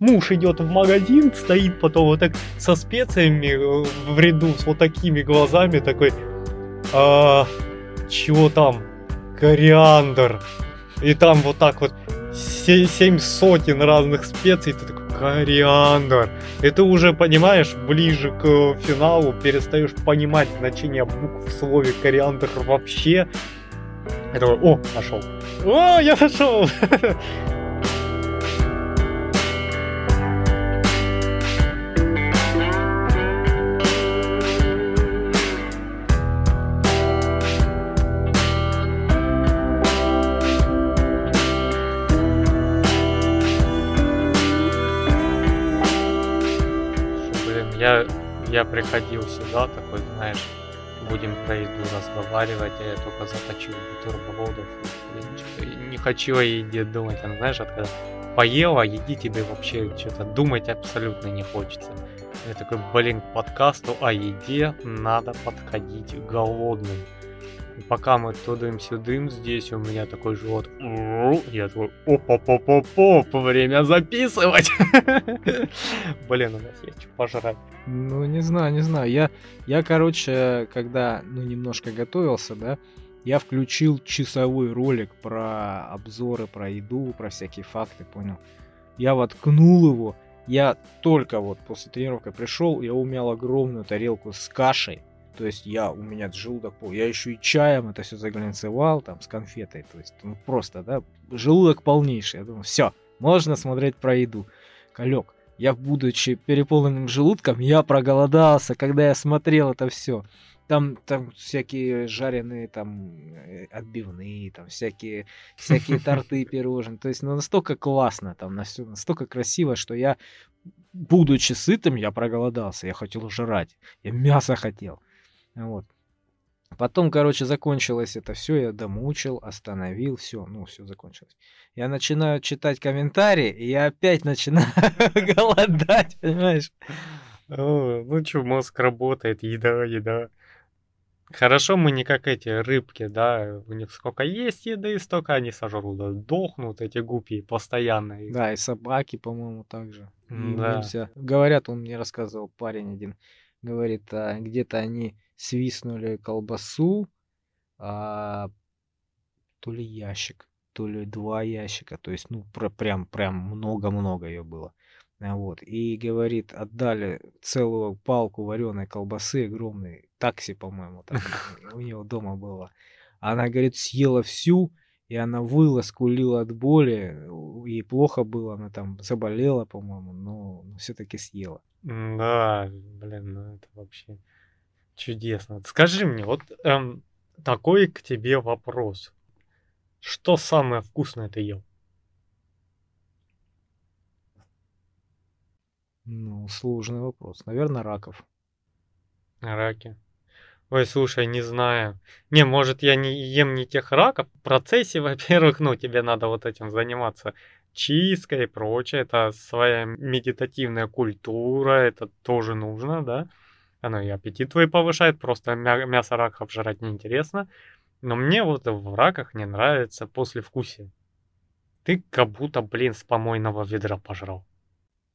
муж идет в магазин, стоит потом вот так со специями э, в ряду, с вот такими глазами, такой, а, чего там? Кориандр. И там вот так вот семь сотен разных специй, ты такой, кориандр. И ты уже понимаешь, ближе к финалу перестаешь понимать значение букв в слове кориандр вообще. Я такой, о, нашел. О, я нашел! я приходил сюда, такой, знаешь, будем про еду разговаривать, а я только заточил бутербродов. Не хочу о еде думать, а знаешь, вот когда поела, еди тебе вообще что-то думать абсолютно не хочется. Я такой, блин, к подкасту о еде надо подходить голодным пока мы тудым-сюдым, здесь у меня такой живот. Я такой, оп-оп-оп-оп, время записывать. Блин, у нас есть что пожрать. Ну, не знаю, не знаю. Я, я, короче, когда, ну, немножко готовился, да, я включил часовой ролик про обзоры, про еду, про всякие факты, понял? Я воткнул его, я только вот после тренировки пришел, я умял огромную тарелку с кашей, то есть я, у меня желудок пол, я еще и чаем это все заглянцевал, там, с конфетой. То есть, ну, просто, да, желудок полнейший. Я думаю, все, можно смотреть про еду. Колек, я, будучи переполненным желудком, я проголодался, когда я смотрел это все. Там, там всякие жареные там э, отбивные, там всякие, всякие торты, пирожные. То есть ну, настолько классно, там на все настолько красиво, что я, будучи сытым, я проголодался. Я хотел жрать. Я мясо хотел. Вот. Потом, короче, закончилось это все, я домучил, остановил, все, ну, все закончилось. Я начинаю читать комментарии, и я опять начинаю голодать, понимаешь? Ну что, мозг работает, еда, еда. Хорошо, мы не как эти рыбки, да, у них сколько есть еды, столько они сожрут, да, дохнут эти гупи постоянно. Да, и собаки, по-моему, также. Да. Говорят, он мне рассказывал парень один, говорит, а, где-то они свистнули колбасу, а, то ли ящик, то ли два ящика, то есть, ну, про, прям, прям много-много ее было. А, вот. И говорит, отдали целую палку вареной колбасы огромной, такси, по-моему, у него дома было. Она, говорит, съела всю, и она выла, скулила от боли, ей плохо было, она там заболела, по-моему, но все-таки съела. Да, блин, ну это вообще... Чудесно. Скажи мне, вот эм, такой к тебе вопрос. Что самое вкусное ты ел? Ну, сложный вопрос. Наверное, раков. Раки. Ой, слушай, не знаю. Не, может, я не ем не тех раков. В процессе, во-первых, ну, тебе надо вот этим заниматься чисткой и прочее. Это своя медитативная культура, это тоже нужно, да. Оно и аппетит твой повышает, просто мя- мясо раков жрать неинтересно. Но мне вот в раках не нравится послевкусие. Ты как будто, блин, с помойного ведра пожрал.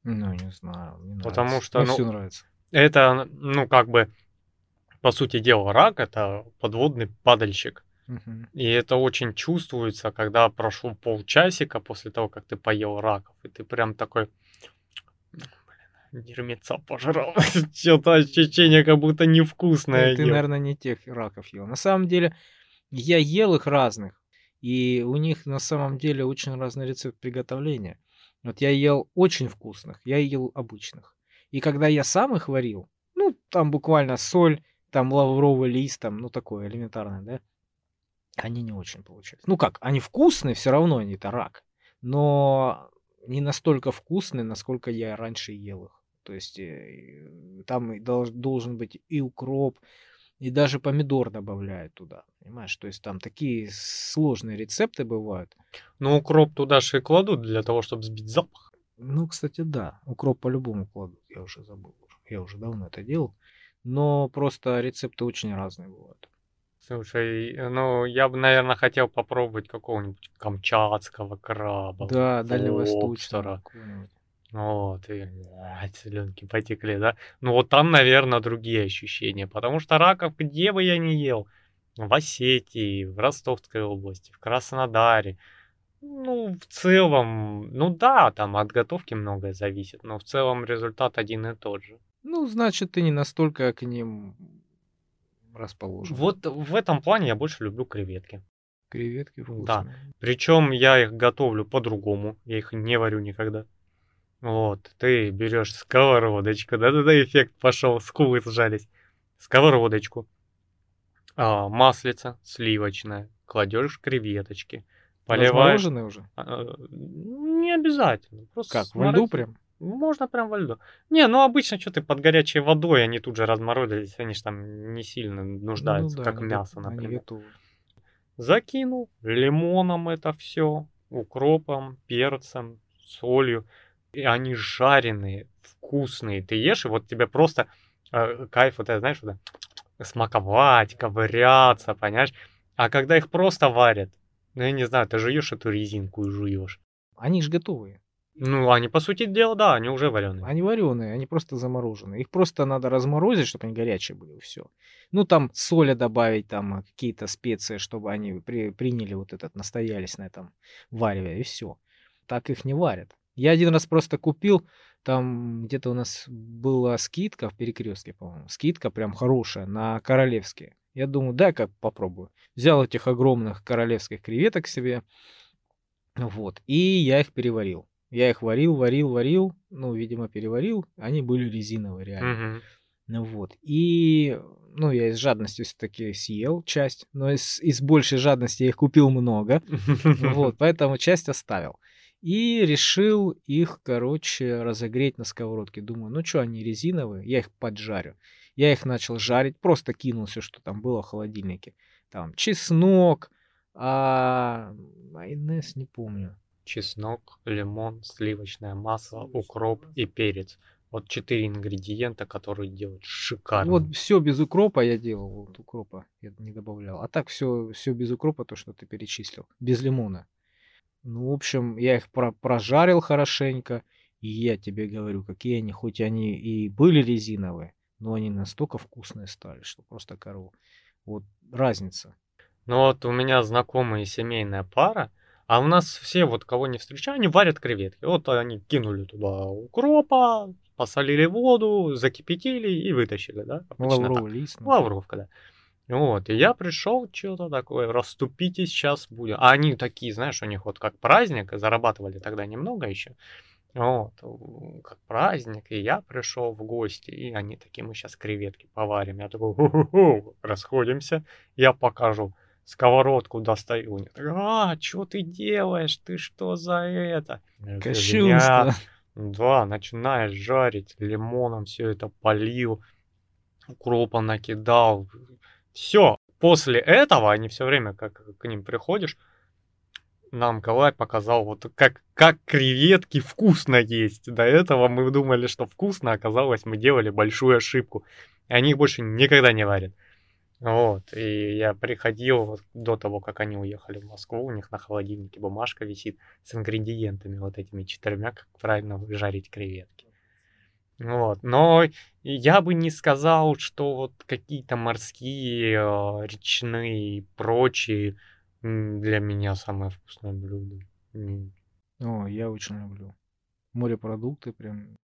Ну, не знаю. Не Потому нравится. что, Мне ну, все нравится. это, ну, как бы, по сути дела, рак это подводный падальщик. И это очень чувствуется, когда прошло полчасика после того, как ты поел раков. И ты прям такой, блин, дерьмеца пожрал. Что-то ощущение, как будто невкусное Ну, ты, ел. наверное, не тех раков ел. На самом деле, я ел их разных, и у них на самом деле очень разный рецепт приготовления. Вот я ел очень вкусных, я ел обычных. И когда я сам их варил, ну, там буквально соль, там лавровый лист, там, ну, такое элементарное, да, они не очень получались. Ну как, они вкусные, все равно они это рак, но не настолько вкусные, насколько я раньше ел их. То есть э, там должен быть и укроп, и даже помидор добавляют туда, понимаешь? То есть там такие сложные рецепты бывают. Ну, укроп туда же и кладут для того, чтобы сбить запах. Ну, кстати, да, укроп по-любому кладут, я уже забыл, я уже давно это делал. Но просто рецепты очень разные бывают. Слушай, ну, я бы, наверное, хотел попробовать какого-нибудь камчатского краба, Да, дальневосточного. Вот, и блядь, слюнки потекли, да? Ну вот там, наверное, другие ощущения, потому что раков где бы я ни ел, в Осетии, в Ростовской области, в Краснодаре, ну, в целом, ну да, там от готовки многое зависит, но в целом результат один и тот же. Ну, значит, ты не настолько к ним расположен. Вот в этом плане я больше люблю креветки. Креветки вкусные. Да. Причем я их готовлю по-другому. Я их не варю никогда. Вот, ты берешь сковородочку, да-да-да, эффект пошел, скулы сжались. Сковородочку, а, маслица сливочное, кладешь креветочки, поливаешь. Размороженные уже? А, не обязательно. Просто Как, во льду сморозить. прям? Можно прям во льду. Не, ну обычно что ты под горячей водой, они тут же разморозились, они же там не сильно нуждаются, Ну да, как они мясо, они например. готовы. Закинул лимоном это все, укропом, перцем, солью. И они жареные, вкусные. Ты ешь, и вот тебе просто э, кайф, вот это, знаешь, вот это, смаковать, ковыряться, понимаешь? А когда их просто варят, ну я не знаю, ты жуешь эту резинку и жуешь. Они же готовые. Ну, они, по сути дела, да, они уже вареные. Они вареные, они просто замороженные. Их просто надо разморозить, чтобы они горячие были, все. Ну, там соля добавить, там э, какие-то специи, чтобы они при- приняли вот этот, настоялись на этом вареве, и все. Так их не варят. Я один раз просто купил, там где-то у нас была скидка в перекрестке, по-моему. Скидка прям хорошая на королевские. Я думаю, дай-ка попробую. Взял этих огромных королевских креветок себе, вот, и я их переварил. Я их варил, варил, варил, ну, видимо, переварил, они были резиновые реально. Ну вот. И, ну, я из жадности все-таки съел часть, но из, из большей жадности я их купил много. Вот, поэтому часть оставил. И решил их, короче, разогреть на сковородке. Думаю, ну что, они резиновые, я их поджарю. Я их начал жарить, просто кинул все, что там было в холодильнике. Там чеснок, а майонез не помню. Чеснок, лимон, сливочное масло, укроп и перец. Вот четыре ингредиента, которые делают шикарно. Вот все без укропа я делал, вот укропа я не добавлял. А так все, все без укропа, то, что ты перечислил, без лимона. Ну, в общем, я их про- прожарил хорошенько, и я тебе говорю, какие они, хоть они и были резиновые, но они настолько вкусные стали, что просто корова. Вот разница. Ну вот у меня знакомая семейная пара, а у нас все, вот кого не встречаю, они варят креветки. Вот они кинули туда укропа, посолили воду, закипятили и вытащили, да? Так. Лавровый лист. ну, Лавровка, да. Вот, и я пришел, что-то такое, расступитесь, сейчас будем. А они такие, знаешь, у них вот как праздник, зарабатывали тогда немного еще. Вот, как праздник, и я пришел в гости, и они такие, мы сейчас креветки поварим. Я такой, «Ху-ху-ху». расходимся, я покажу. Сковородку достаю. Они такие, а, что ты делаешь? Ты что за это? Кощунство. да, начинаешь жарить, лимоном все это полил, укропа накидал. Все. После этого они все время, как к ним приходишь, нам Калай показал, вот как, как креветки вкусно есть. До этого мы думали, что вкусно, оказалось, мы делали большую ошибку. И они их больше никогда не варят. Вот, и я приходил вот до того, как они уехали в Москву, у них на холодильнике бумажка висит с ингредиентами вот этими четырьмя, как правильно жарить креветки. Вот, но я бы не сказал, что вот какие-то морские, э, речные и прочие для меня самое вкусное блюдо. О, я очень люблю. Морепродукты прям.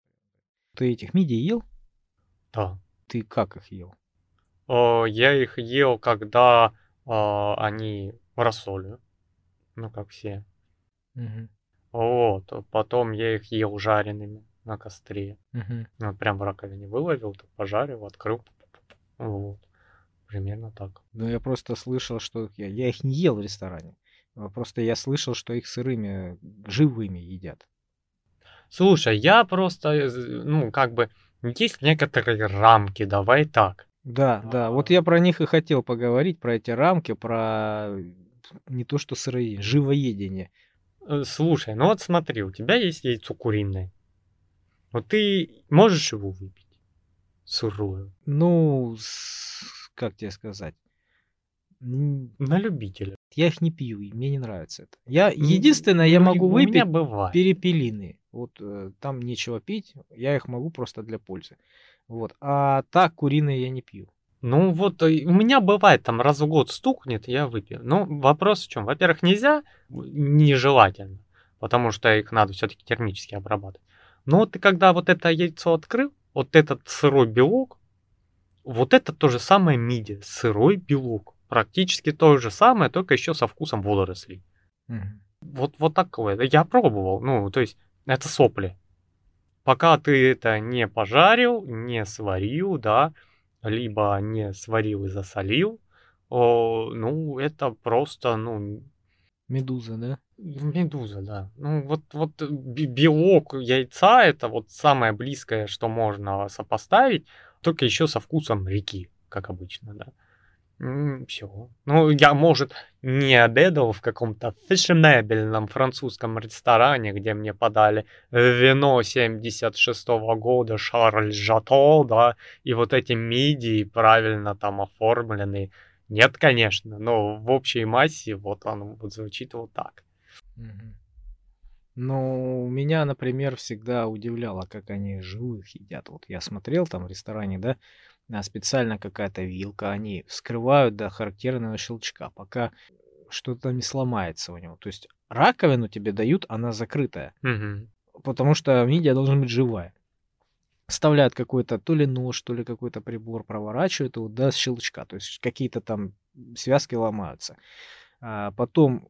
Ты этих мидий ел? Да. Ты как их ел? Э, Я их ел, когда э, они в рассоле, ну как все. Мгм. Вот, а потом я их ел жареными на костре. Мгм. Ну, прям в раковине выловил, так пожарил, открыл. Вот. Примерно так. Ну, я просто слышал, что я, я их не ел в ресторане. А Просто я слышал, что их сырыми, живыми едят. Слушай, я просто, э, ну, как бы, есть некоторые рамки, давай так. Да, да. Вот я про них и хотел поговорить, про эти рамки, про не то что сыроедение, живоедение. Э, Слушай, ну вот смотри, у тебя есть яйцо куриное. Вот ты можешь его выпить? Сырое. Ну, с- как тебе сказать? На любителя. Я их не пью, и мне не нравится это. Я единственное, я Ну, и могу у меня выпить бывает. перепелиные. Вот э, там нечего пить, я их могу просто для пользы. Вот. А так куриные я не пью. Ну вот э, у меня бывает там раз в год стукнет, я выпью. Но вопрос в чем? Во-первых, нельзя, нежелательно, потому что их надо все-таки термически обрабатывать. Но вот ты когда вот это яйцо открыл, вот этот сырой белок, вот это то же самое миди, сырой белок. Практически то же самое, только еще со вкусом водорослей. Мгм. Вот, вот такое. Я пробовал. Ну, то есть, это сопли. Пока ты это не пожарил, не сварил, да, либо не сварил и засолил, о, ну, это просто, ну, Медуза, да? Медуза, да. Ну, вот, вот бе- белок яйца это вот самое близкое, что можно сопоставить, только еще со вкусом реки, как обычно, да. все. Ну, я, может, не обедал в каком-то фешенебельном французском ресторане, где мне подали вино 76 года Шарль Жато, да, и вот эти мидии правильно там оформленные. Нет, конечно, но в общей массе вот оно вот звучит вот так. Ну, меня, например, всегда удивляло, как они живых едят. Вот я смотрел там в ресторане, да, а, специально какая-то вилка, они вскрывают до характерного щелчка, пока что-то не сломается у него. То есть раковину тебе дают, она закрытая, Мгм. потому что мидия должна быть живая. Вставляют какой-то то ли нож, то ли какой-то прибор, проворачивают его до щелчка. То есть какие-то там связки ломаются. А потом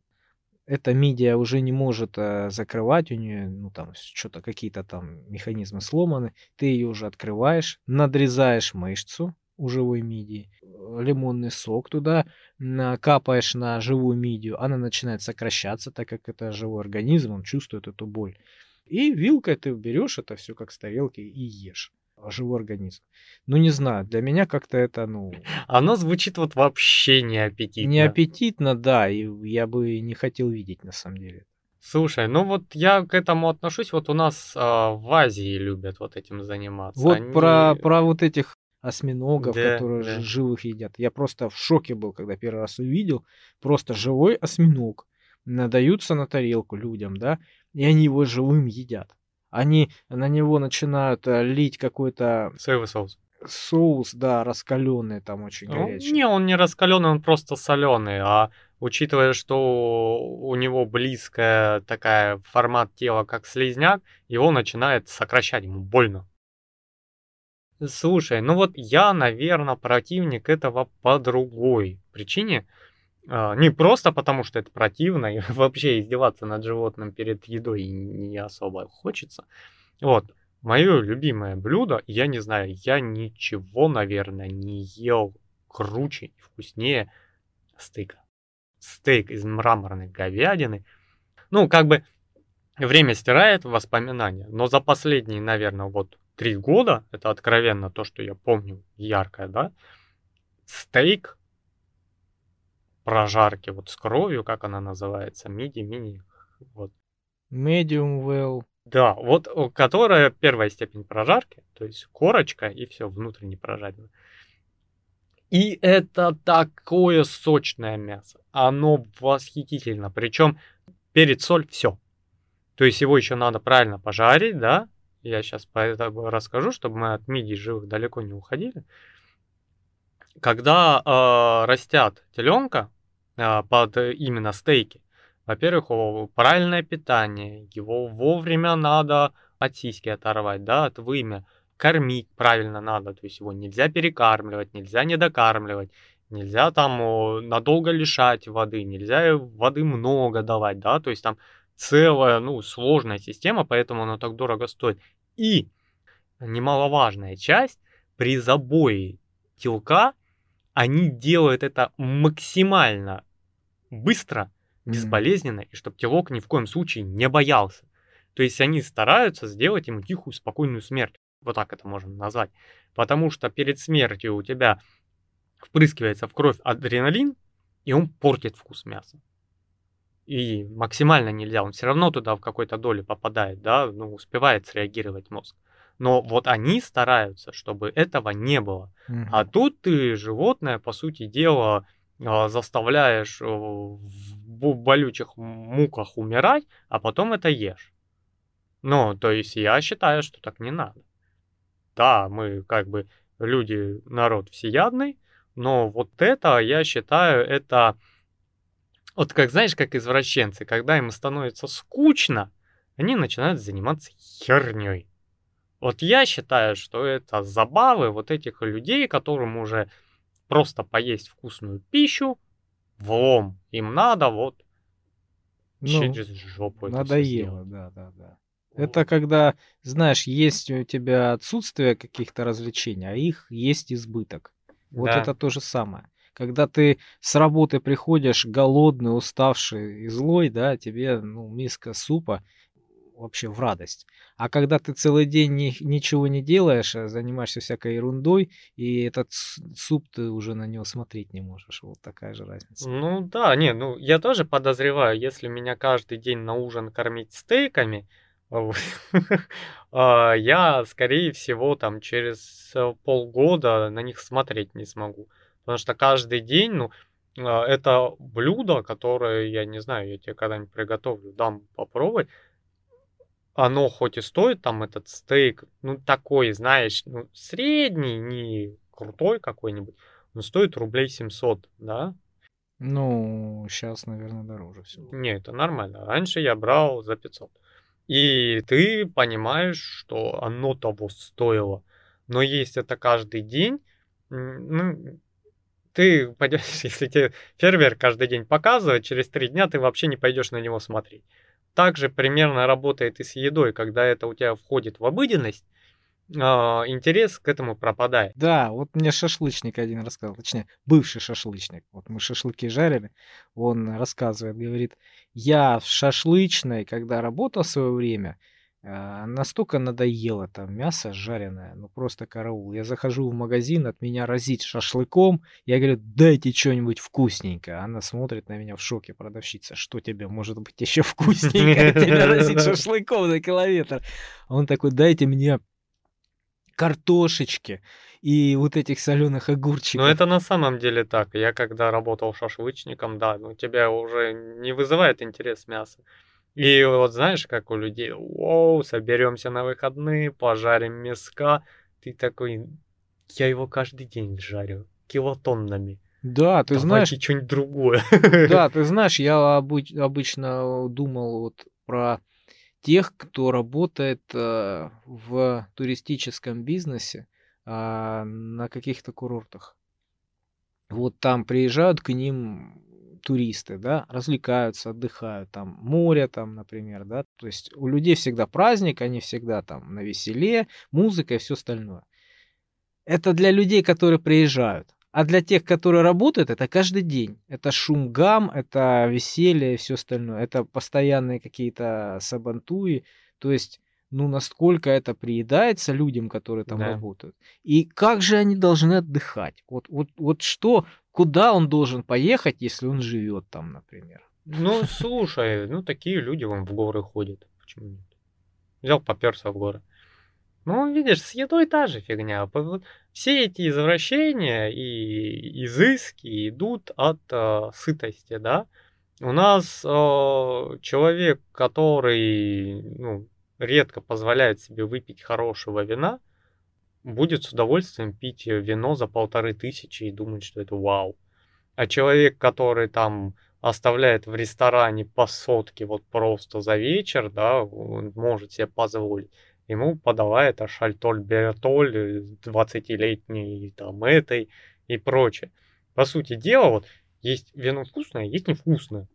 эта мидия уже не может э, закрывать, у нее, ну там, что-то какие-то там механизмы сломаны, ты ее уже открываешь, надрезаешь мышцу у живой мидии, э, лимонный сок туда, капаешь на живую мидию, она начинает сокращаться, так как это живой организм, он чувствует эту боль. И вилкой ты берешь это все как с тарелки и ешь живой организм. Ну, не знаю, для меня как-то это, ну, Оно звучит вот вообще не аппетитно. не аппетитно, да, и я бы не хотел видеть на самом деле. Слушай, ну вот я к этому отношусь, вот у нас а, в Азии любят вот этим заниматься. Вот Они- про, про вот этих осьминогов, Да, которые да. живых едят. Я просто в шоке был, когда первый раз увидел. Просто живой осьминог надаются на тарелку людям, да, и они его живым едят. Они на него начинают э, лить какой-то Соевый соус. соус, да, раскаленный там очень Ну, горячий. не, он не раскаленный, он просто соленый. А учитывая, что у него близкая такая формат тела, как слизняк, его начинает сокращать, ему больно. Слушай, ну вот я, наверное, противник этого по другой причине. А, Не просто потому, что это противно, и вообще издеваться над животным перед едой не особо хочется. Вот, мое любимое блюдо, я не знаю, я ничего, наверное, не ел круче и вкуснее стейка. Стейк из мраморной говядины. Ну, как бы время стирает воспоминания, но за последние, наверное, вот три года, это откровенно то, что я помню яркое, да, стейк прожарки вот с кровью, как она называется, миди, мини, вот. Medium well. Да, вот которая первая степень прожарки, то есть корочка и все внутренне прожарено. И это такое сочное мясо. Оно восхитительно. Причем перед соль все. То есть его еще надо правильно пожарить, да? Я сейчас поэтому расскажу, чтобы мы от мидий живых далеко не уходили. Когда э, растят теленка э, под именно стейки, во-первых, о, правильное питание, его вовремя надо от сиськи оторвать, да, от вымя, кормить правильно надо, то есть его нельзя перекармливать, нельзя недокармливать, нельзя там надолго лишать воды, нельзя воды много давать, да, то есть там целая, ну, сложная система, поэтому оно так дорого стоит. И немаловажная часть, при забое телка они делают это максимально быстро, безболезненно, и чтобы телок ни в коем случае не боялся. То есть они стараются сделать ему тихую, спокойную смерть. Вот так это можно назвать. Потому что перед смертью у тебя впрыскивается в кровь адреналин, и он портит вкус мяса. И максимально нельзя, он все равно туда в какой-то доле попадает, да, ну, успевает среагировать мозг. Но вот они стараются, чтобы этого не было. Мгм. А тут ты животное, по сути дела, а, заставляешь э, в бо- болючих муках умирать, а потом это ешь. Ну, то есть я считаю, что так не надо. Да, мы как бы люди, народ всеядный, но вот это, я считаю, это... Вот как, знаешь, как извращенцы, когда им становится скучно, они начинают заниматься херней. Вот я считаю, что это забавы вот этих людей, которым уже просто поесть вкусную пищу, влом. Им надо вот Ну, через жопу это надоело, да, да, да. Это когда, знаешь, есть у тебя отсутствие каких-то развлечений, а их есть избыток. Вот Да. это то же самое. Когда ты с работы приходишь голодный, уставший и злой, да, тебе ну, миска супа вообще в радость. А когда ты целый день ни- ничего не делаешь, а занимаешься всякой ерундой, и этот суп ты уже на него смотреть не можешь. Вот такая же разница. Ну да, не, ну я тоже подозреваю, если меня каждый день на ужин кормить стейками, а, я, скорее всего, там через э, полгода на них смотреть не смогу. Потому что каждый день, ну, а, это блюдо, которое, я не знаю, я тебе когда-нибудь приготовлю, дам попробовать. Оно хоть и стоит там этот стейк, ну такой, знаешь, ну средний, не крутой какой-нибудь, но стоит рублей 700, да? Ну, сейчас, наверное, дороже все. Не, это нормально. Раньше я брал за 500. И ты понимаешь, что оно того стоило. Но есть это каждый день, ну, ты пойдешь, если тебе фейерверк каждый день показывает, через три дня ты вообще не пойдешь на него смотреть. Так же примерно работает и с едой, когда это у тебя входит в обыденность, а, интерес к этому пропадает. Да, вот мне шашлычник один рассказал, точнее, бывший шашлычник. Вот мы шашлыки жарили, он рассказывает, говорит, я в шашлычной, когда работал в свое время, а, настолько надоело там мясо жареное, ну просто караул. Я захожу в магазин, от меня разит шашлыком, я говорю, дайте что-нибудь вкусненькое. Она смотрит на меня в шоке, продавщица, что тебе может быть еще вкусненькое, тебя разит шашлыком на километр. А Он такой, дайте мне картошечки и вот этих соленых огурчиков. Но это на самом деле так. Я когда работал шашлычником, да, ну тебя уже не вызывает интерес мясо. И вот знаешь, как у людей, оу, соберемся на выходные, пожарим мяска. Ты такой, я его каждый день жарю, килотоннами. Да, ты знаешь, Давайте что-нибудь другое. да, ты знаешь, я обыч- обычно думал вот про тех, кто работает э, в туристическом бизнесе а, на каких-то курортах. Вот там приезжают к ним туристы, да, развлекаются, отдыхают, там море там, например, да, то есть у людей всегда праздник, они всегда там на веселе, музыка и все остальное. Это для людей, которые приезжают. А для тех, которые работают, это каждый день. Это шум гам, это веселье и все остальное. Это постоянные какие-то сабантуи. То есть, ну, насколько это приедается людям, которые там Да. работают. И как же они должны отдыхать? Вот, вот, вот что, куда он должен поехать, если он живет там, например? Ну, слушай, ну такие люди вон в горы ходят. Почему нет? Взял, поперся в горы. Ну, видишь, с едой та же фигня. Все эти извращения и изыски идут от э, сытости, да? У нас э, человек, который ну, редко позволяет себе выпить хорошего вина, будет с удовольствием пить вино за полторы тысячи и думать, что это вау. А человек, который там оставляет в ресторане по сотке вот просто за вечер, да, он может себе позволить. Ему подавает Шальтоль Бертоль 20-летней там этой и прочее. По сути дела, вот есть вино вкусное, есть невкусное.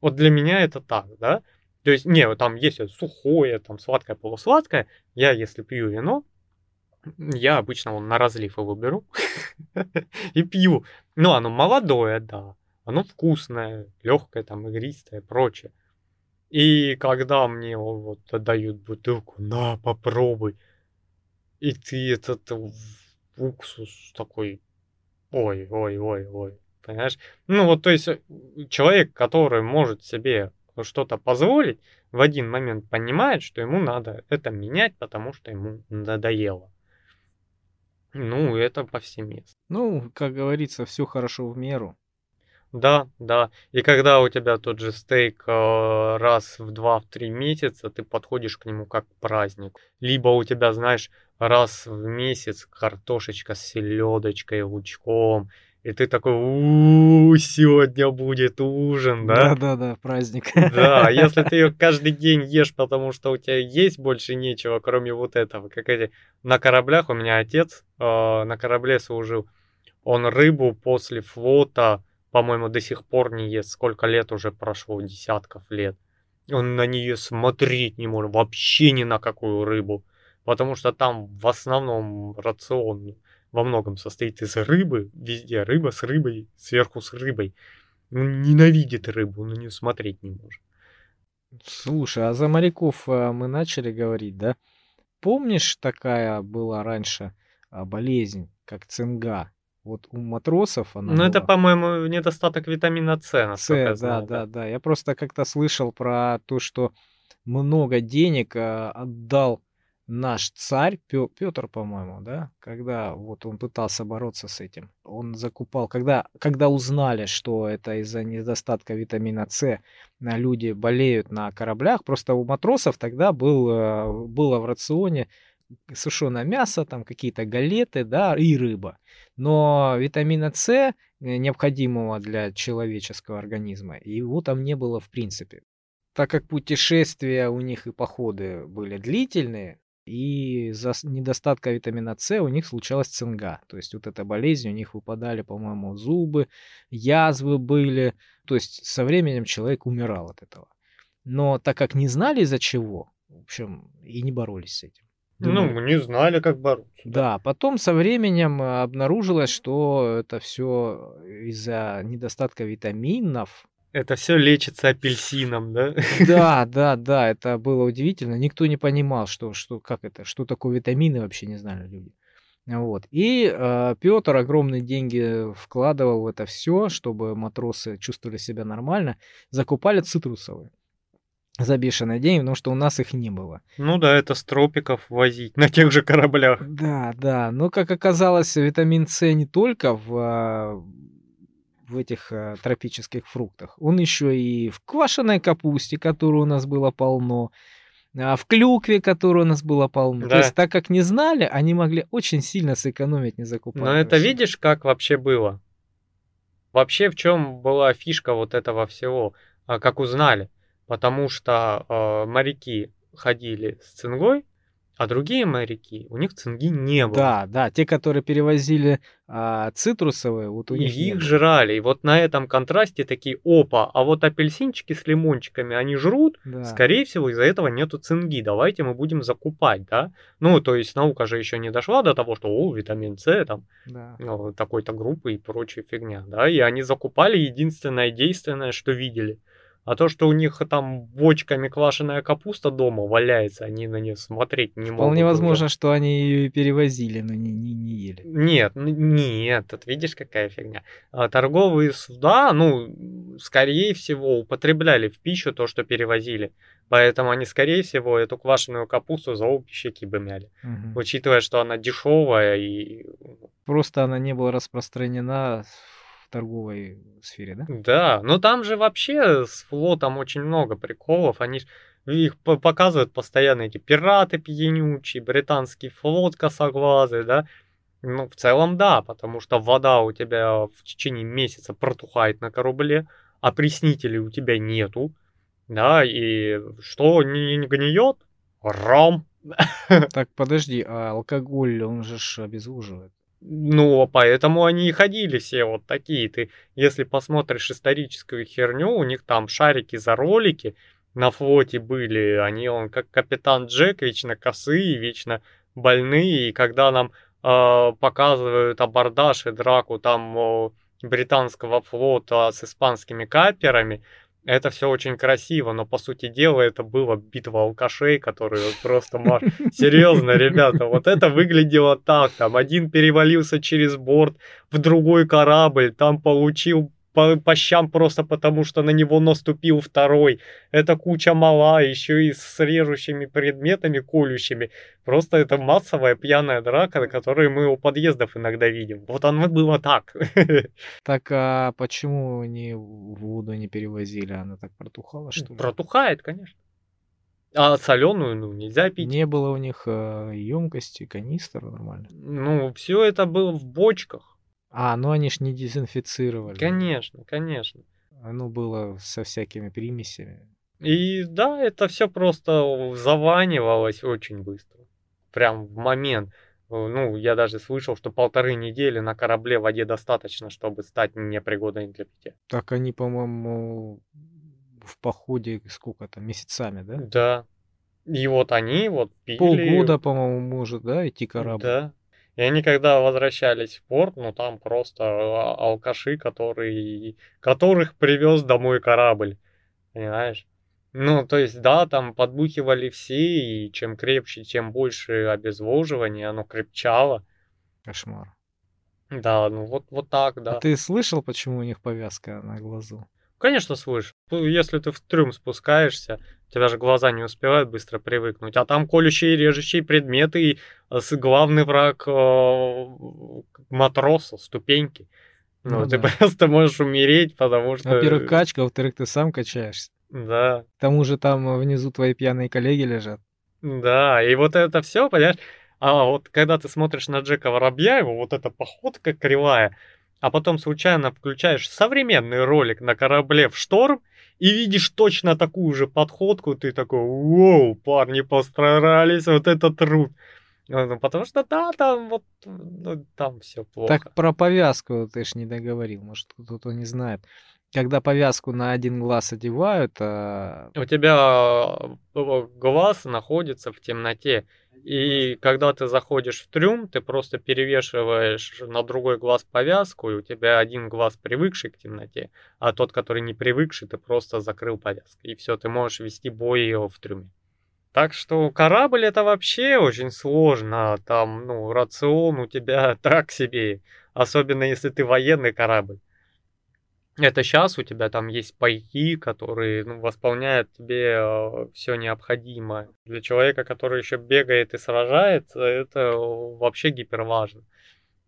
Вот для меня это так, да? То есть, не, там есть сухое, там сладкое, полусладкое. Я, если пью вино, я обычно вон на разлив его беру и пью. Ну, оно молодое, да. Оно вкусное, легкое, там, игристое, прочее. И когда мне вот дают бутылку, на, попробуй. И ты этот уксус такой, ой, ой, ой, ой, понимаешь? Ну вот, то есть э, человек, который может себе что-то позволить, в один момент понимает, что ему надо это менять, потому что ему надоело. Ну, это повсеместно. Ну, как говорится, все хорошо в меру. Да, да. И когда у тебя тот же стейк э, раз в два, в три месяца, ты подходишь к нему как праздник. Либо у тебя, знаешь, раз в месяц картошечка с селедочкой, лучком, и ты такой, у сегодня будет ужин, да? Да-да-да, праздник. Да, а если ты ее каждый день ешь, потому что у тебя есть больше нечего, кроме вот этого. Как эти на кораблях, у меня отец э, на корабле служил, он рыбу после флота, по-моему, до сих пор не ест. Сколько лет уже прошло, десятков лет. Он на нее смотреть не может, вообще ни на какую рыбу. Потому что там в основном рацион во многом состоит из рыбы, везде рыба с рыбой, сверху с рыбой. Он ненавидит рыбу, но не смотреть не может. Слушай, а за моряков а, мы начали говорить, да? Помнишь, такая была раньше а, болезнь, как цинга? Вот у матросов она Ну, это, по-моему, недостаток витамина С, С, да, знал, да, да. Я просто как-то слышал про то, что много денег а, отдал наш царь Петр, по-моему, да, когда вот он пытался бороться с этим, он закупал, когда, когда узнали, что это из-за недостатка витамина С а, люди болеют на кораблях, просто у матросов тогда был, э, было в рационе сушеное мясо, там какие-то галеты, да, и рыба. Но витамина С, э, необходимого для человеческого организма, его там не было в принципе. Так как путешествия у них и походы были длительные, и с- недостатка витамина С у них случалась цинга. То есть вот эта болезнь, у них выпадали, по-моему, зубы, язвы были. То есть со временем человек умирал от этого. Но так как не знали из-за чего, в общем, и не боролись с этим. Ну, Думали, мы не знали, как бороться. да, потом со временем э, обнаружилось, что это все из-за недостатка витаминов. Это все лечится апельсином, да? Да, да, да, это было удивительно. Никто не понимал, что, что, как это, что такое витамины, вообще не знали люди. Вот. И э, Петр огромные деньги вкладывал в это все, чтобы матросы чувствовали себя нормально. Закупали цитрусовые за бешеные деньги, потому что у нас их не было. Ну да, это с тропиков возить на тех же кораблях. Да, да. Но, как оказалось, витамин С не только в, а, в этих а, тропических фруктах. Он еще и в квашеной капусте, которой у нас было полно, а в клюкве, которой у нас было полно. То Да. есть, так как не знали, они могли очень сильно сэкономить, не закупая. Но это видишь, как вообще было? Вообще, в чем была фишка вот этого всего, а, как узнали? Потому что э, моряки ходили с цингой, а другие моряки, у них цинги не было. Да, да, те, которые перевозили а, цитрусовые, вот у И них их жрали. И вот на этом контрасте такие, опа, а вот апельсинчики с лимончиками они жрут, Да. Скорее всего, из-за этого нету цинги. Давайте мы будем закупать, да? Ну, то есть наука же еще не дошла до того, что, о, витамин С, там, да. ну, такой-то группы и прочая фигня, да? И они закупали единственное действенное, что видели. А то, что у них там бочками квашеная капуста дома валяется, они на нее смотреть не могут. Вполне уже. возможно, что они ее и перевозили, но не, не, не ели. Нет, нет, тут видишь, какая фигня. А, торговые суда, ну, скорее всего, употребляли в пищу то, что перевозили. Поэтому они, скорее всего, эту квашеную капусту за щеки бы мяли. Мгм. Учитывая, что она дешевая и... Просто она не была распространена торговой сфере, да? Да, но там же вообще с флотом очень много приколов. Они ж их по- показывают постоянно эти пираты пьянючие, британский флот косоглазый, да. Ну, в целом, да, потому что вода у тебя в течение месяца протухает на корабле, а опреснителей у тебя нету, да, и что не, не гниет? Ром. Так, подожди, а алкоголь, он же обезвоживает. Ну, поэтому они и ходили все вот такие. Ты, если посмотришь историческую херню, у них там шарики за ролики на флоте были. Они, он как капитан Джек, вечно косые, вечно больные. И когда нам э, показывают абордаж и драку там о, британского флота с испанскими каперами, это все очень красиво, но по сути дела это была битва алкашей, которые просто Серьезно, ребята, вот это выглядело так. Там один перевалился через борт в другой корабль, там получил по, по щам просто потому, что на него наступил второй. Это куча мала, еще и с режущими предметами, колющими. Просто это массовая пьяная драка, на которой мы у подъездов иногда видим. Вот оно было так. Так а почему они воду не перевозили? Она так протухала, что ли? Протухает, конечно. А соленую, ну, нельзя пить. Не было у них э, емкости, канистр нормально. Ну, все это было в бочках. А, ну они ж не дезинфицировали. Конечно, конечно. Оно было со всякими примесями. И да, это все просто заванивалось очень быстро. Прям в момент. Ну, я даже слышал, что полторы недели на корабле воде достаточно, чтобы стать непригодной для питья. Так они, по-моему, в походе сколько там, месяцами, да? Да. И вот они вот пили... Полгода, по-моему, может, да, идти корабль? Да. И они когда возвращались в порт, ну там просто а- алкаши, которые, которых привез домой корабль. Понимаешь? Ну, то есть, да, там подбухивали все, и чем крепче, тем больше обезвоживания, оно крепчало. Кошмар. Да, ну вот, вот так, да. А ты слышал, почему у них повязка на глазу? Конечно, слышь. Ну, Если ты в трюм спускаешься, у тебя же глаза не успевают быстро привыкнуть. А там колющие и режущие предметы, и э, главный враг э, матроса, ступеньки. Ну, Ну ты да. просто можешь умереть, потому что... Во-первых, качка, во-вторых, ты сам качаешься. Да, К тому же там внизу твои пьяные коллеги лежат. да, и вот это все, понимаешь, а вот когда ты смотришь на Джека Воробья, его вот эта походка кривая, а потом случайно включаешь современный ролик на корабле в шторм и видишь точно такую же подходку, ты такой, воу, парни постарались, вот это труд. Ну, потому что да, там вот, ну, там все плохо. Так про повязку ты ж не договорил, может кто-то не знает. Когда повязку на один глаз одевают, а, У тебя э, глаз находится в темноте. И когда ты заходишь в трюм, ты просто перевешиваешь на другой глаз повязку, и у тебя один глаз привыкший к темноте, а тот, который не привыкший, ты просто закрыл повязкой. И все, ты можешь вести бой в трюме. Так что корабль это вообще очень сложно. Там, ну, рацион у тебя так себе. Особенно если ты военный корабль. Это сейчас у тебя там есть пайки, которые ну, восполняют тебе все необходимое. Для человека, который еще бегает и сражается, это э, вообще гиперважно.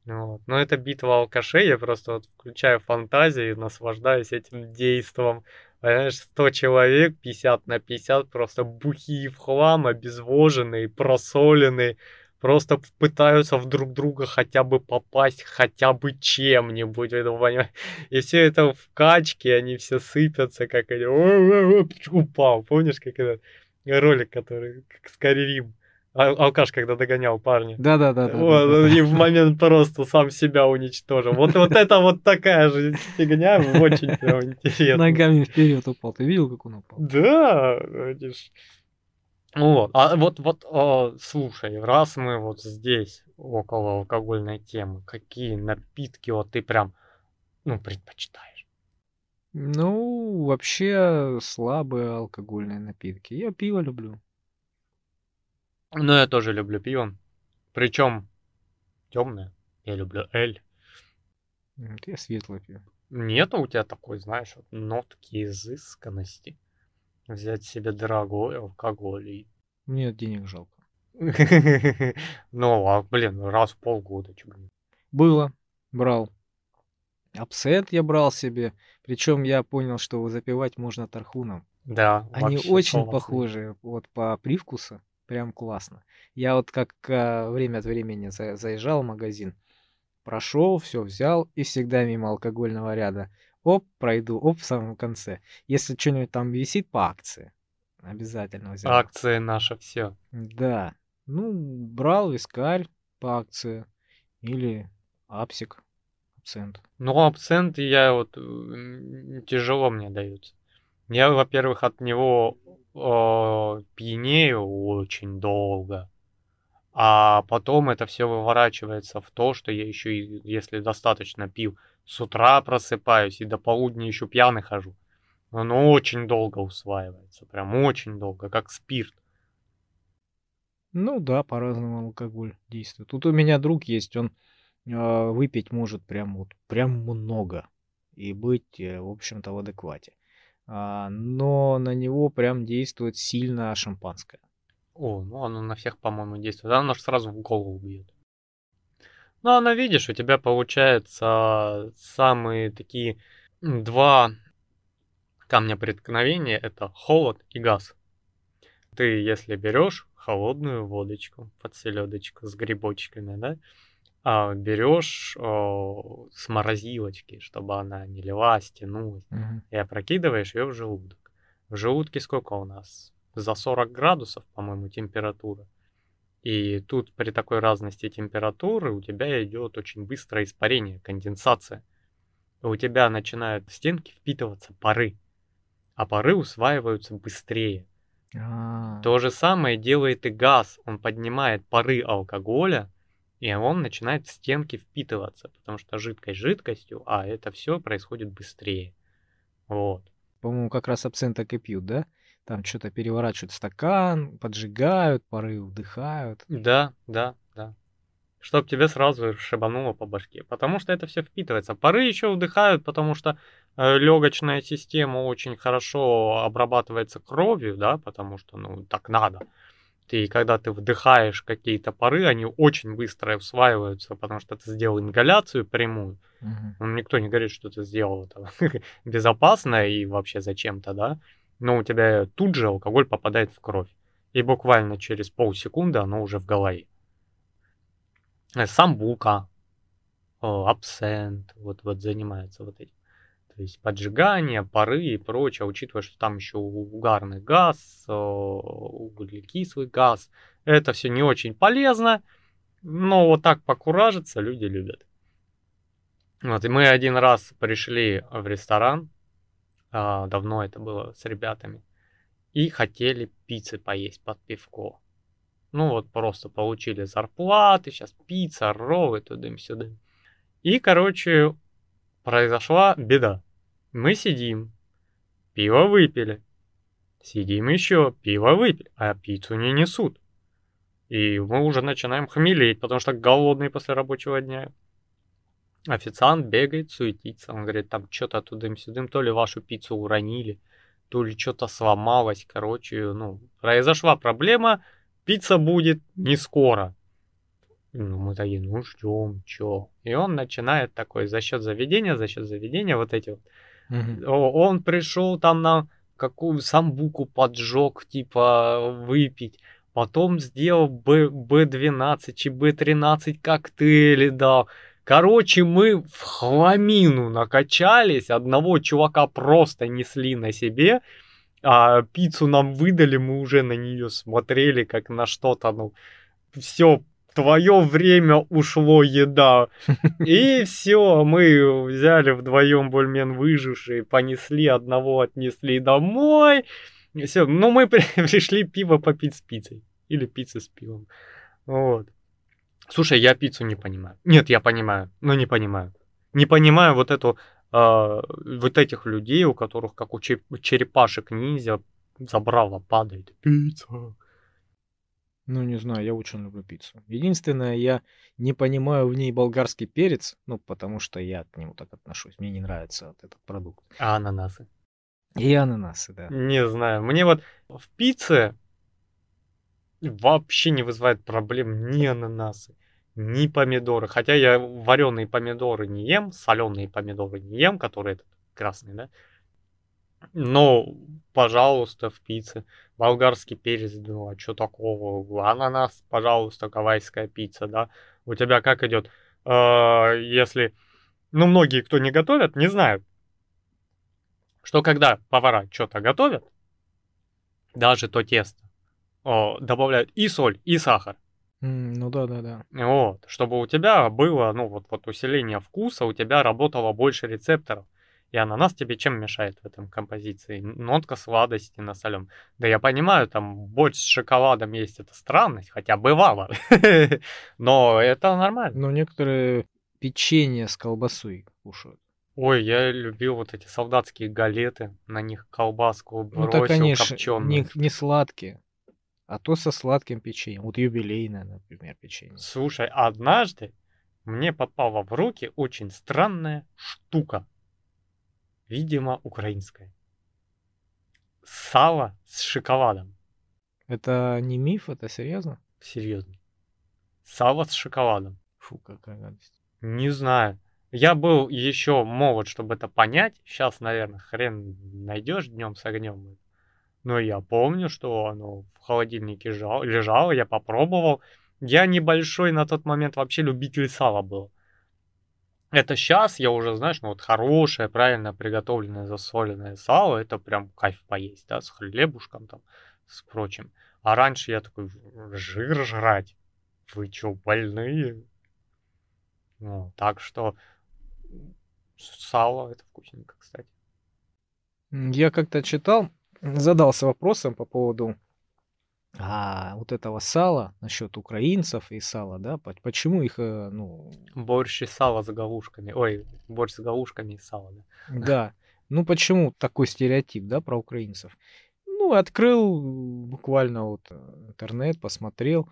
Вот. Но это битва алкашей, я просто вот включаю фантазии, наслаждаюсь этим действом. Понимаешь, 100 человек, 50 на 50, просто бухие в хлам, обезвоженные, просоленные, просто пытаются в друг друга хотя бы попасть хотя бы чем-нибудь, вы понимаете? И все это в качке, они все сыпятся, как они «О-о-о, упал. Помнишь, как этот ролик, который как Скайрим? Ал- Алкаш, когда догонял парня. Да-да-да. да, Вот, да, да. и в момент просто сам себя уничтожил. Вот, вот это вот такая же фигня, очень прям интересно. Ногами вперед упал. Ты видел, как он упал? Да, видишь. Вот, а вот, вот, а, слушай, раз мы вот здесь, около алкогольной темы, какие напитки вот ты прям, ну, предпочитаешь? Ну, вообще слабые алкогольные напитки. Я пиво люблю. Ну, я тоже люблю пиво. Причем темное. Я люблю эль. Я светлое пиво. Нету у тебя такой, знаешь, вот нотки изысканности? Взять себе дорогой алкоголь и... Мне денег жалко. Ну, а, блин, раз в полгода. Было, брал. Абсент я брал себе. Причем я понял, что запивать можно тархуном. Да, Они очень похожи вот по привкусу. Прям классно. Я вот как а, время от времени за- заезжал в магазин, прошел, все взял и всегда мимо алкогольного ряда. Оп, пройду, оп, в самом конце. Если что-нибудь там висит по акции, обязательно взял. Акции наше все. Да. Ну, брал вискарь по акции или апсик, абсент. Ну, абсент я вот м, тяжело мне даются. Я, во-первых, от него э, пьянею очень долго. А потом это все выворачивается в то, что я еще и, если достаточно пил, с утра просыпаюсь и до полудня еще пьяный хожу. Оно очень долго усваивается, прям очень долго, как спирт. Ну да, по-разному алкоголь действует. Тут у меня друг есть, он э, выпить может прям вот прям много. и быть, э, в общем-то, в адеквате. А, но на него прям действует сильно шампанское. О, ну оно на всех, по-моему, действует. Оно же сразу в голову бьет. Ну, оно, видишь, у тебя получается самые такие два камня преткновения. Это холод и газ. Ты, если берешь холодную водочку под селедочку с грибочками, да, а, берешь о, с морозилочки, чтобы она не лилась, тянулась, Мгм. и опрокидываешь ее в желудок. В желудке сколько у нас? За 40 градусов, по-моему, температура. И тут при такой разности температуры у тебя идет очень быстрое испарение, конденсация. И у тебя начинают в стенки впитываться пары, а пары усваиваются быстрее. А, То же самое делает и газ. Он поднимает пары алкоголя, и он начинает в стенки впитываться, потому что жидкость жидкостью, а это все происходит быстрее. Вот. По-моему, как раз абсент так и пьют, да? Там что-то переворачивают стакан, поджигают, пары вдыхают. Да, да, да. Чтоб тебе сразу шибануло по башке. Потому что это все впитывается. Пары еще вдыхают, потому что э, легочная система очень хорошо обрабатывается кровью, да, потому что, ну, так надо. Ты, когда ты вдыхаешь какие-то пары, они очень быстро усваиваются, потому что ты сделал ингаляцию прямую. Ну, никто не говорит, что ты сделал это безопасно и вообще зачем-то, да. Но у тебя тут же алкоголь попадает в кровь. И буквально через полсекунды оно уже в голове. Э, Самбука, э, абсент, вот, вот занимается вот этим. То есть поджигание, пары и прочее, учитывая, что там еще угарный газ, э, углекислый газ. Это все не очень полезно, но вот так покуражиться люди любят. Вот, и мы один раз пришли в ресторан, а, давно это было с ребятами, и хотели пиццы поесть под пивко. Ну вот просто получили зарплаты, сейчас пицца, роллы, туда-сюда. И, короче, произошла беда. Мы сидим, пиво выпили, сидим еще, пиво выпили, а пиццу не несут. И мы уже начинаем хмелеть, потому что голодные после рабочего дня. Официант бегает, суетится. Он говорит, там что-то тудым-сюдым, то ли вашу пиццу уронили, то ли что-то сломалось. Короче, ну, произошла проблема, пицца будет не скоро. Ну, мы такие, ну, ждем, чё. И он начинает такой, за счет заведения, за счет заведения, вот эти вот. О, Он пришел там нам какую самбуку поджег, типа, выпить. Потом сделал Б, Б12 и Б13 коктейли дал. Короче, мы в хламину накачались. Одного чувака просто несли на себе. А пиццу нам выдали, мы уже на нее смотрели, как на что-то, ну, все, твое время ушло еда. И все, мы взяли вдвоем более-менее выжившие, понесли, одного отнесли домой. Все, ну мы при- пришли пиво попить с пиццей. Или пицца с пивом. Вот. Слушай, я пиццу не понимаю. Нет, я понимаю, но не понимаю. Не понимаю вот эту, а, вот этих людей, у которых, как у черепашек ниндзя, забрала падает. Пицца. Ну, не знаю, я очень люблю пиццу. Единственное, я не понимаю в ней болгарский перец, ну, потому что я к нему так отношусь. Мне не нравится вот этот продукт. А ананасы? И ананасы, да. Не знаю. Мне вот в пицце вообще не вызывает проблем ни ананасы, ни помидоры. Хотя я вареные помидоры не ем, соленые помидоры не ем, которые этот красные, да. Но, пожалуйста, в пицце. Болгарский перец, ну а что такого? Ананас, пожалуйста, гавайская пицца, да. У тебя как идет? Э, Если, ну, многие, кто не готовят, не знают, что когда повара что-то готовят, даже то тесто, о, добавляют и соль, и сахар. М, Ну да, да, да. Вот, чтобы у тебя было, ну, вот, вот усиление вкуса, у тебя работало больше рецепторов. И ананас тебе чем мешает в этом композиции? Нотка сладости на солем. Да я понимаю, там борщ с шоколадом есть, это странность, хотя бывало. Но это нормально. Но некоторые печенье с колбасой кушают. Ой, я любил вот эти солдатские галеты, на них колбаску Ну бросил они ж копченую. не, не сладкие, а то со сладким печеньем. Вот юбилейное, например, печенье. Слушай, однажды мне попала в руки очень странная штука. Видимо, украинское. Сало с шоколадом. Это не миф, это серьезно? Серьезно. Сало с шоколадом. Фу, какая гадость. Не знаю. Я был еще молод, чтобы это понять. Сейчас, наверное, хрен найдешь днем с огнем. Но я помню, что оно в холодильнике лежало, я попробовал. Я небольшой на тот момент вообще любитель сала был. Это сейчас я уже, знаешь, ну вот хорошее, правильно приготовленное засоленное сало, это прям кайф поесть, да, с хлебушком там, с прочим. А раньше я такой, жир жрать? Вы чё, больные? Ну, так что сало это вкусненько, кстати. Я как-то читал, задался вопросом по поводу а вот этого сала, насчет украинцев и сала, да, почему их, э, ну... Борщ и сало с галушками. Ой, борщ с галушками и сало, да. Да. Ну почему такой стереотип, да, про украинцев? Ну, открыл буквально вот э, интернет, посмотрел.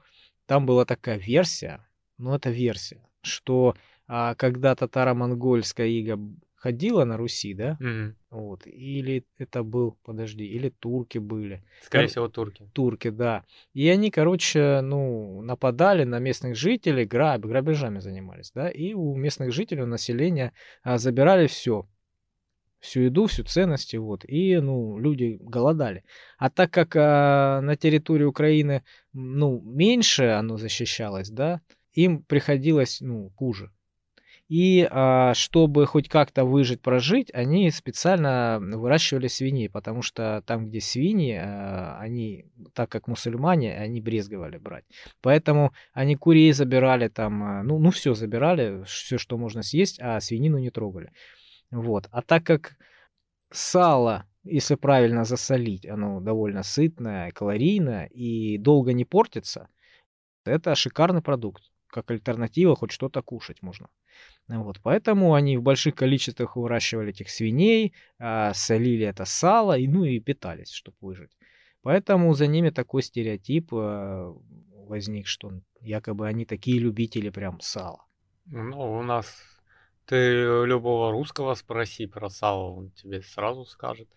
Там была такая версия, ну это версия, что а, когда татаро-монгольская ига ходила на Руси, да? Мгм. Вот. Или это был, подожди, или турки были. Скорее Кор- всего, турки. Турки, да. И они, короче, ну, нападали на местных жителей, граб, грабежами занимались, да, и у местных жителей, у населения а, забирали все. Всю еду, всю ценности, вот. И, ну, люди голодали. А так как а, на территории Украины, ну, меньше оно защищалось, да, им приходилось, ну, хуже. И а, чтобы хоть как-то выжить, прожить, они специально выращивали свиней, потому что там, где свиньи, а, они, так как мусульмане, они брезговали брать. Поэтому они курей забирали там, а, ну, ну все забирали, все, что можно съесть, а свинину не трогали. Вот. А так как сало, если правильно засолить, оно довольно сытное, калорийное и долго не портится, это шикарный продукт. Как альтернатива хоть что-то кушать можно. Вот, поэтому они в больших количествах выращивали этих свиней, а, солили это сало, и, ну и питались, чтобы выжить. Поэтому за ними такой стереотип а, возник, что якобы они такие любители прям сала. Ну, у нас ты любого русского спроси про сало, он тебе сразу скажет.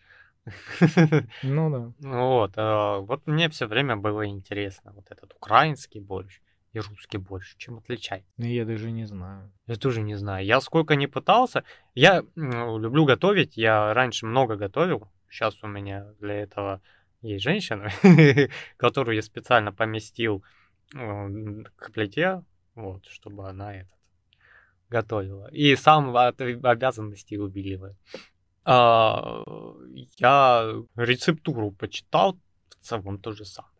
Ну да. Вот, а, вот мне все время было интересно, вот этот украинский борщ и русский борщ? Чем отличается? Я даже не знаю. Я тоже не знаю. Я сколько не пытался. Я ну, люблю готовить. Я раньше много готовил. Сейчас у меня для этого есть женщина, которую я специально поместил э, к плите, вот, чтобы она этот готовила. И сам от обязанностей убиливаю. А, я рецептуру почитал, в целом то же самое.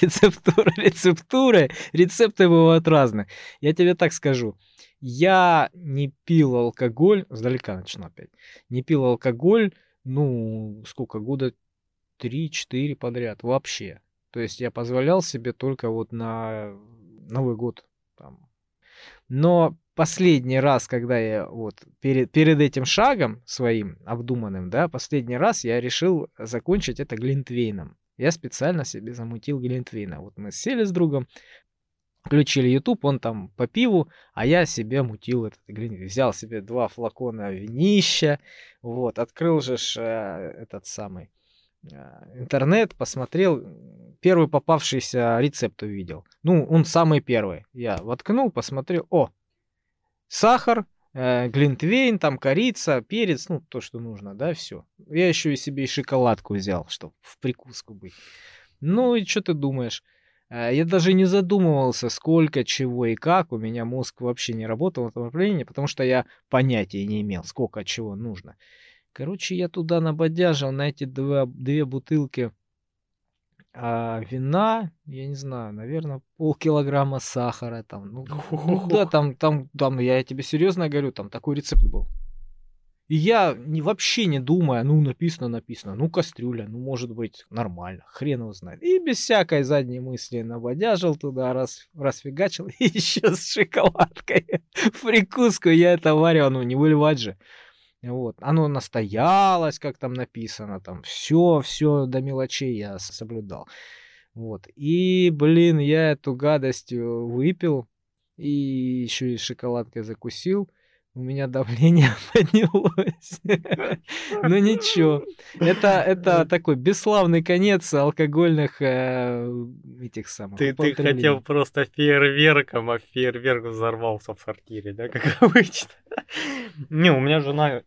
Рецептура, рецептуры, рецепты бывают разные. Я тебе так скажу. Я не пил алкоголь, сдалека начну опять, не пил алкоголь, ну, сколько, года 3-4 подряд, вообще. То есть я позволял себе только вот на Новый год. Там. Но последний раз, когда я вот перед, перед этим шагом своим обдуманным, да, последний раз я решил закончить это глинтвейном. Я специально себе замутил Глинтвейна. Вот мы сели с другом, включили YouTube, он там по пиву, а я себе мутил этот Глинтвейн. Взял себе два флакона винища, вот, открыл же э, этот самый э, интернет, посмотрел, первый попавшийся рецепт увидел. Ну, он самый первый. Я воткнул, посмотрел, о, сахар, э, глинтвейн, там корица, перец, ну, то, что нужно, да, все. Я еще и себе и шоколадку взял, чтобы в прикуску быть. Ну и что ты думаешь? Э, я даже не задумывался, сколько, чего и как. У меня мозг вообще не работал в этом направлении, потому что я понятия не имел, сколько чего нужно. Короче, я туда набодяжил на эти два, две бутылки а вина, я не знаю, наверное, полкилограмма сахара там. Ну, ну да, там, там, там, я тебе серьезно говорю, там такой рецепт был. И я не, вообще не думая, ну, написано, написано, ну, кастрюля, ну, может быть, нормально, хрен его знает. И без всякой задней мысли набодяжил туда, раз, расфигачил, и еще с шоколадкой в прикуску я это варил, ну, не выливать же. Вот. Оно настоялось, как там написано, там все, все до мелочей я соблюдал. Вот. И, блин, я эту гадость э, выпил и еще и шоколадкой закусил. у меня давление поднялось. Ну ничего. Это, это такой бесславный конец алкогольных э, этих самых. Ты, ты хотел просто фейерверком, а фейерверк взорвался в сортире, да, как обычно. Не, у меня жена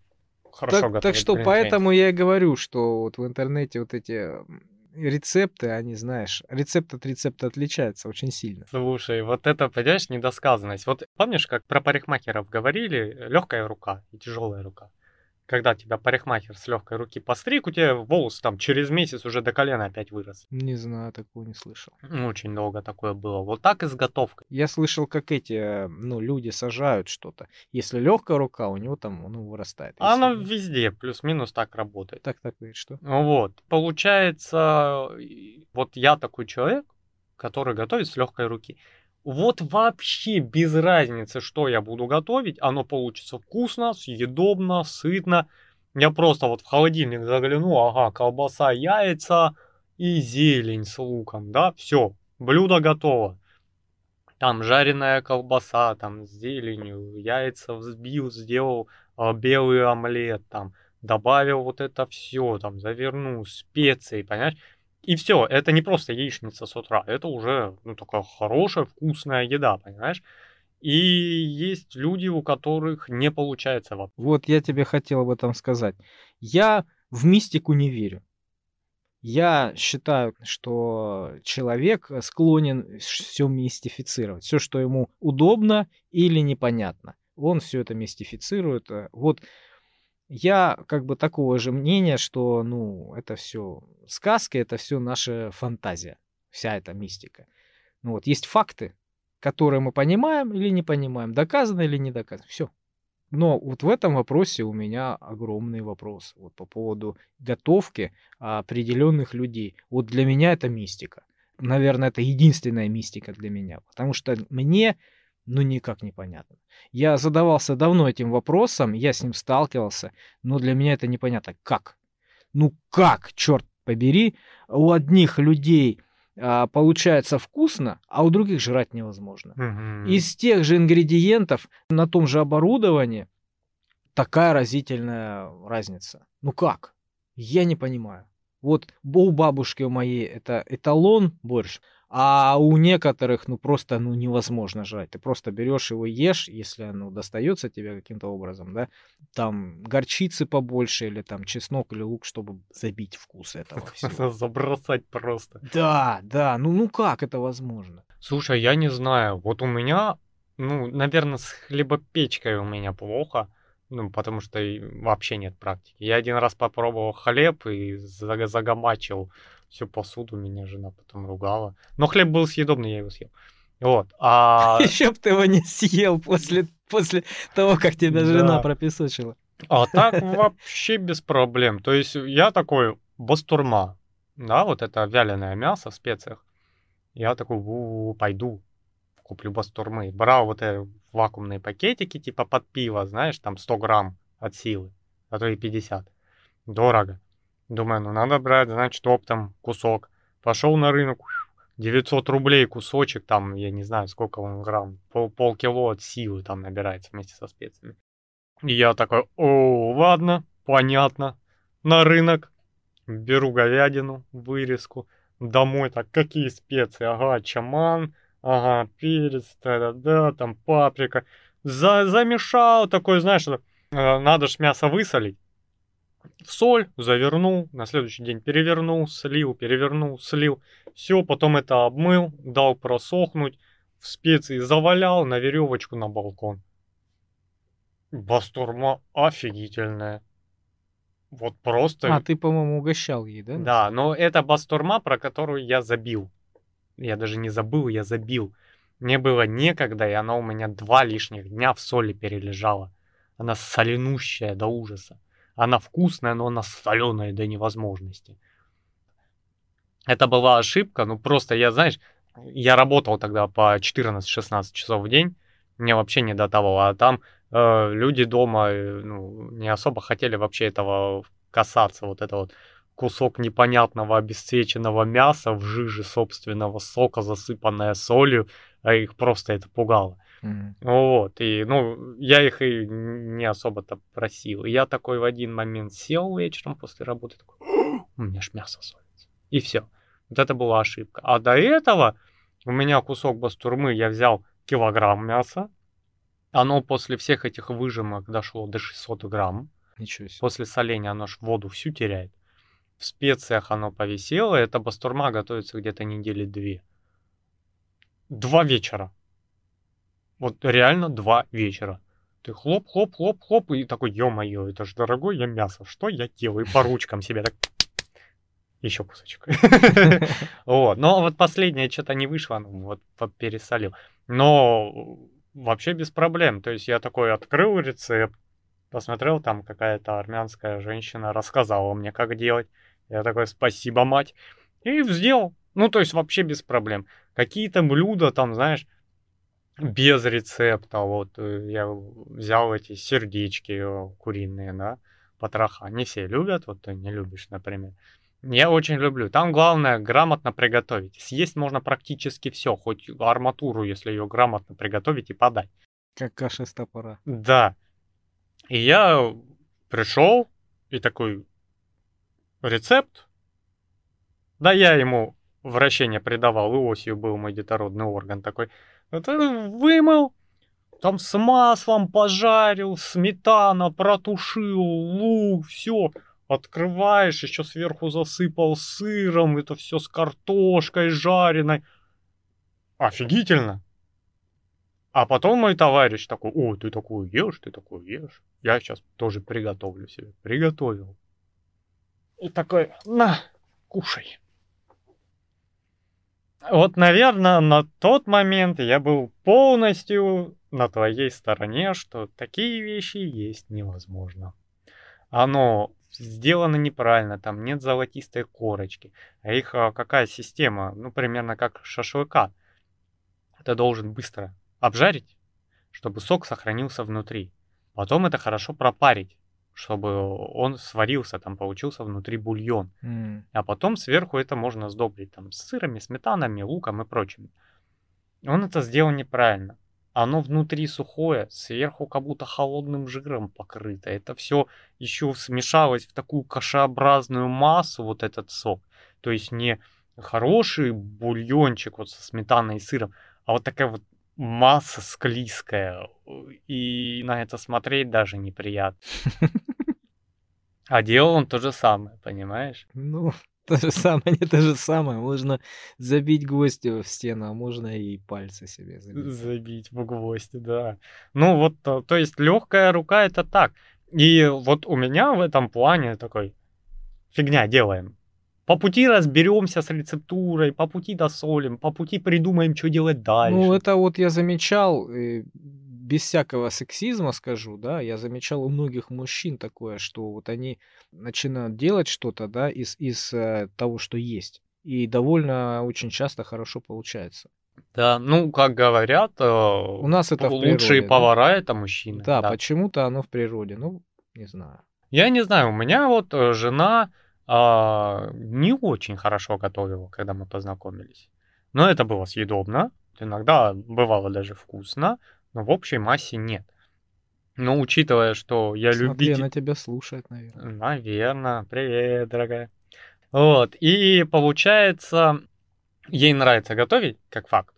хорошо так, готовит. Так что поэтому я и говорю, что вот в интернете вот эти рецепты, они, знаешь, рецепт от рецепта отличается очень сильно. Слушай, вот это, понимаешь, недосказанность. Вот помнишь, как про парикмахеров говорили, легкая рука и тяжелая рука? Когда тебя парикмахер с легкой руки постриг, у тебя волосы там через месяц уже до колена опять вырос. Не знаю, такого не слышал. Очень долго такое было. Вот так изготовка. Я слышал, как эти, ну, люди сажают что-то. Если легкая рука, у него там, ну, вырастает. Если... Она везде плюс-минус так работает. Так, так, и что? Ну вот. Получается, вот я такой человек, который готовит с легкой руки. Вот вообще без разницы, что я буду готовить, оно получится вкусно, съедобно, сытно. Я просто вот в холодильник загляну, ага, колбаса, яйца и зелень с луком, да, все, блюдо готово. Там жареная колбаса, там с зеленью, яйца взбил, сделал э, белый омлет, там добавил вот это все, там завернул специи, понимаешь? И все, это не просто яичница с утра, это уже ну, такая хорошая, вкусная еда, понимаешь? И есть люди, у которых не получается. Вот я тебе хотел об этом сказать. Я в мистику не верю. Я считаю, что человек склонен все мистифицировать. Все, что ему удобно или непонятно. Он все это мистифицирует. Вот я как бы такого же мнения, что, ну, это все сказки, это все наша фантазия, вся эта мистика. Ну вот, есть факты, которые мы понимаем или не понимаем, доказано или не доказано, все. Но вот в этом вопросе у меня огромный вопрос вот по поводу готовки определенных людей. Вот для меня это мистика. Наверное, это единственная мистика для меня, потому что мне ну никак непонятно. Я задавался давно этим вопросом, я с ним сталкивался, но для меня это непонятно. Как? Ну как, черт побери, у одних людей а, получается вкусно, а у других жрать невозможно. Угу. Из тех же ингредиентов на том же оборудовании такая разительная разница. Ну как? Я не понимаю. Вот у бабушки у моей это эталон борщ, а у некоторых, ну, просто, ну, невозможно жрать. Ты просто берешь его ешь, если оно достается тебе каким-то образом, да, там горчицы побольше или там чеснок или лук, чтобы забить вкус этого всего. Забросать просто. Да, да, ну, ну как это возможно? Слушай, я не знаю, вот у меня, ну, наверное, с хлебопечкой у меня плохо, ну, потому что вообще нет практики. Я один раз попробовал хлеб и загомачил всю посуду меня жена потом ругала. Но хлеб был съедобный, я его съел. Вот. А... Еще бы ты его не съел после, после того, как тебя жена пропесочила. А так вообще без проблем. То есть я такой бастурма, да, вот это вяленое мясо в специях. Я такой, у -у -у, пойду, куплю бастурмы. Брал вот эти вакуумные пакетики, типа под пиво, знаешь, там 100 грамм от силы, а то и 50. Дорого. Думаю, ну надо брать, значит, оптом кусок. Пошел на рынок, 900 рублей кусочек, там, я не знаю, сколько он грамм, пол, полкило от силы там набирается вместе со специями. И я такой, о, ладно, понятно, на рынок, беру говядину, вырезку, домой, так, какие специи, ага, чаман, ага, перец, да-да-да, там паприка, За, замешал, такой, знаешь, э, надо ж мясо высолить, в соль, завернул, на следующий день перевернул, слил, перевернул, слил. Все, потом это обмыл, дал просохнуть, в специи завалял на веревочку на балкон. Бастурма офигительная. Вот просто... А, ты, по-моему, угощал ей, да? Да, но это бастурма, про которую я забил. Я даже не забыл, я забил. Мне было некогда, и она у меня два лишних дня в соли перележала. Она соленущая до ужаса. Она вкусная, но она соленая до невозможности. Это была ошибка, ну просто я, знаешь, я работал тогда по 14-16 часов в день, мне вообще не до того, а там э, люди дома э, ну, не особо хотели вообще этого касаться, вот это вот кусок непонятного обесцвеченного мяса в жиже собственного сока, засыпанное солью, а их просто это пугало. Мгм. Вот, и, ну, я их и не особо-то просил. И я такой в один момент сел вечером после работы, такой, у меня ж мясо солится. И все. Вот это была ошибка. А до этого у меня кусок бастурмы, я взял килограмм мяса. Оно после всех этих выжимок дошло до 600 грамм. Ничего себе. После соления оно ж воду всю теряет. В специях оно повисело. Эта бастурма готовится где-то недели две. Два вечера. Вот реально два вечера. Ты хлоп, хлоп, хлоп, хлоп, и такой, ё-моё, это ж дорогое мясо, что я делаю? По ручкам себе так... Еще кусочек. Вот, но вот последнее что-то не вышло, вот пересолил. Но вообще без проблем. То есть я такой открыл рецепт, посмотрел, там какая-то армянская женщина рассказала мне, как делать. Я такой, спасибо, мать. И сделал. Ну, то есть вообще без проблем. Какие-то блюда там, знаешь, без рецепта. Вот э, я взял эти сердечки э, куриные, да, потроха. Не все любят, вот ты не любишь, например. Я очень люблю. Там главное грамотно приготовить. Съесть можно практически все, хоть арматуру, если ее грамотно приготовить и подать. Как каша с топора. Да. И я пришел и такой рецепт. Да, я ему вращение придавал, и осью был мой детородный орган такой. Это вымыл, там с маслом пожарил, сметана, протушил, лук, все. Открываешь, еще сверху засыпал сыром, это все с картошкой жареной. Офигительно. А потом мой товарищ такой, о, ты такую ешь, ты такую ешь. Я сейчас тоже приготовлю себе. Приготовил. И такой, на, кушай. Вот, наверное, на тот момент я был полностью на твоей стороне, что такие вещи есть невозможно. Оно сделано неправильно, там нет золотистой корочки. А их а, какая система? Ну, примерно как шашлыка. Ты должен быстро обжарить, чтобы сок сохранился внутри. Потом это хорошо пропарить, чтобы он сварился, там получился внутри бульон. М. А потом сверху это можно сдобрить там с сырами, сметанами, луком и прочим. Он это сделал неправильно. Оно внутри сухое, сверху как будто холодным жиром покрыто. Это все еще смешалось в такую кашеобразную массу, вот этот сок. То есть не хороший бульончик вот со сметаной и сыром, а вот такая вот масса склизкая. И на это смотреть даже неприятно. А делал он то же самое, понимаешь? Ну, то же самое, не то же самое. Можно забить гвоздь в стену, а можно и пальцы себе забить. Забить в гвоздь, да. Ну вот, то, то есть легкая рука это так. И вот у меня в этом плане такой фигня делаем. По пути разберемся с рецептурой, по пути досолим, по пути придумаем, что делать дальше. Ну, это вот я замечал, э, без всякого сексизма скажу, да, я замечал у многих мужчин такое, что вот они начинают делать что-то, да, из, из э, того, что есть. И довольно очень часто хорошо получается. Да, ну, как говорят, э, У нас это лучшие природе, да? повара это мужчины. Да, да. почему-то оно в природе. Ну, не знаю. Я не знаю, у меня вот жена а, не очень хорошо готовила, когда мы познакомились. Но это было съедобно, иногда бывало даже вкусно, но в общей массе нет. Но учитывая, что я Смотри, любитель... она тебя слушает, наверное. Наверное. Привет, дорогая. Вот. И получается, ей нравится готовить, как факт.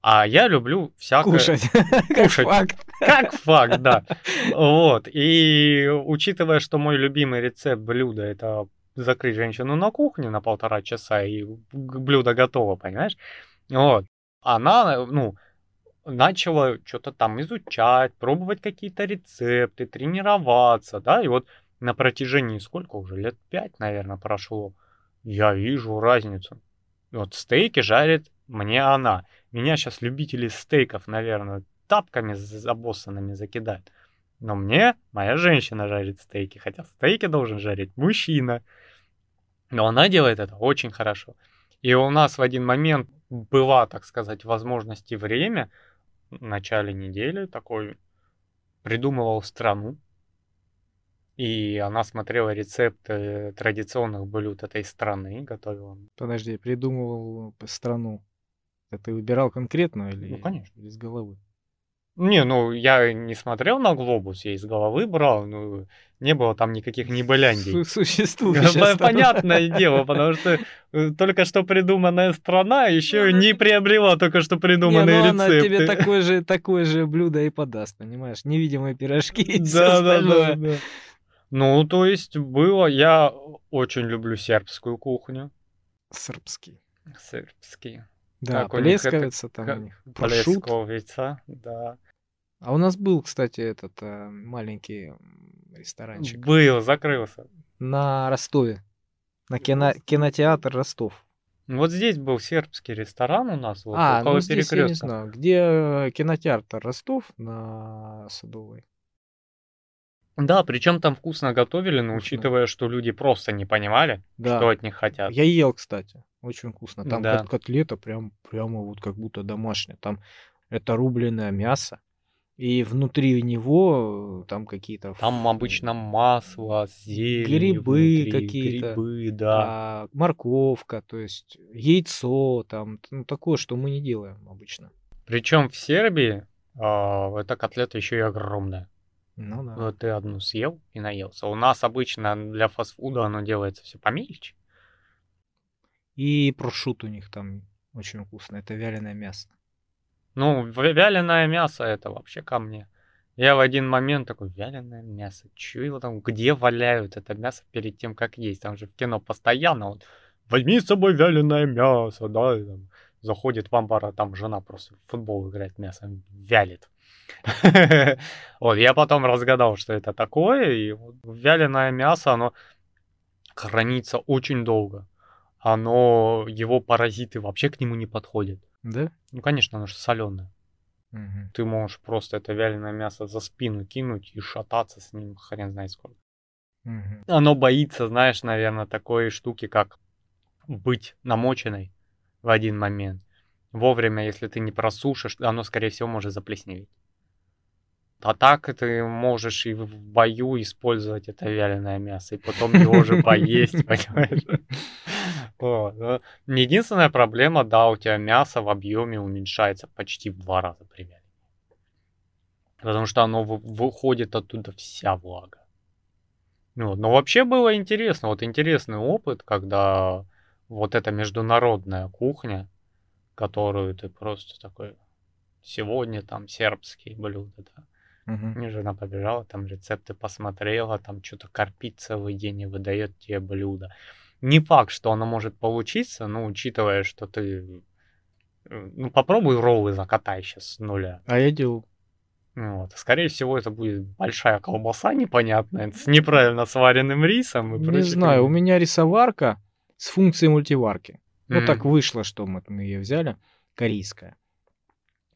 А я люблю всякое... Кушать. Как Кушать. факт. Как факт, да. Вот. И учитывая, что мой любимый рецепт блюда это закрыть женщину на кухне на полтора часа, и блюдо готово, понимаешь? Вот. Она, ну, начала что-то там изучать, пробовать какие-то рецепты, тренироваться, да, и вот на протяжении сколько уже, лет пять, наверное, прошло, я вижу разницу. Вот стейки жарит мне она. Меня сейчас любители стейков, наверное, тапками забоссанными закидают. Но мне моя женщина жарит стейки, хотя стейки должен жарить мужчина. Но она делает это очень хорошо. И у нас в один момент была, так сказать, возможность и время в начале недели такой придумывал страну. И она смотрела рецепты традиционных блюд этой страны, готовила. Подожди, придумывал страну. Это ты выбирал конкретную или Ну, конечно. из головы? Не, ну я не смотрел на глобус, я из головы брал, ну не было там никаких небыляндей. Су- Существующая По- страна. Понятное дело, потому что э, только что придуманная страна еще не приобрела только что Не, придуманные ну она тебе рецепты. такое же, такое же блюдо и подаст, понимаешь? Невидимые пирожки и Да, да, да. Ну, то есть было, я очень люблю сербскую кухню. Србский. Сербский. Да, Как у них это- плесковица там как у них. Плесковица, да. А у нас был, кстати, этот э, маленький ресторанчик Был, закрылся. на Ростове. На кино- кинотеатр Ростов. Вот здесь был сербский ресторан у нас, вот а, около ну здесь я не перекрестка. знаю. Где э, кинотеатр Ростов на Садовой? Да, причем там вкусно готовили, но учитывая, что люди просто не понимали, Да. что от них хотят. Я ел, кстати. Очень вкусно. Там Да. кот- котлета прям, прямо вот как будто домашняя. Там это рубленое мясо. И внутри него э, там какие-то... Там обычно масло, зелень Грибы какие-то. грибы, да. а, морковка, то есть яйцо, там, ну, такое, что мы не делаем обычно. Причем в Сербии а, эта котлета еще и огромная. Ну да. Вот ты одну съел и наелся. У нас обычно для фастфуда оно делается все помельче. И прошут у них там очень вкусно. Это вяленое мясо. Ну, вяленое мясо это вообще ко мне. Я в один момент такой, вяленое мясо, чё его там, где валяют это мясо перед тем, как есть? Там же в кино постоянно вот, возьми с собой вяленое мясо, да, и там заходит в амбар, а там жена просто в футбол играет, мясо вялит. Вот, я потом разгадал, что это такое, и вяленое мясо, оно хранится очень долго. Оно, его паразиты вообще к нему не подходят. Да? Ну, конечно, оно же соленое. Мгм. Ты можешь просто это вяленое мясо за спину кинуть и шататься с ним хрен знает сколько. Мгм. Оно боится, знаешь, наверное, такой штуки, как быть намоченной в один момент. Вовремя, если ты не просушишь, оно, скорее всего, может заплесневеть. А так ты можешь и в бою использовать это вяленое мясо, и потом его же поесть, понимаешь? Единственная проблема, да, у тебя мясо в объеме уменьшается почти в два раза примерно. Потому что оно вы- выходит оттуда вся влага. Ну, но вообще было интересно. Вот интересный опыт, когда вот эта международная кухня, которую ты просто такой... Сегодня там сербские блюда, да. Мгм. Мне жена побежала, там рецепты посмотрела, там что-то корпит целый день и выдает тебе блюдо. Не факт, что оно может получиться, но учитывая, что ты... э, Ну, попробуй роллы закатай сейчас с нуля. А я делал. Ну Вот. Скорее всего, это будет большая колбаса непонятная, с неправильно сваренным рисом и Не знаю, у меня рисоварка с функцией мультиварки. Ну, М, так вышло, что мы, мы ее взяли. Корейская.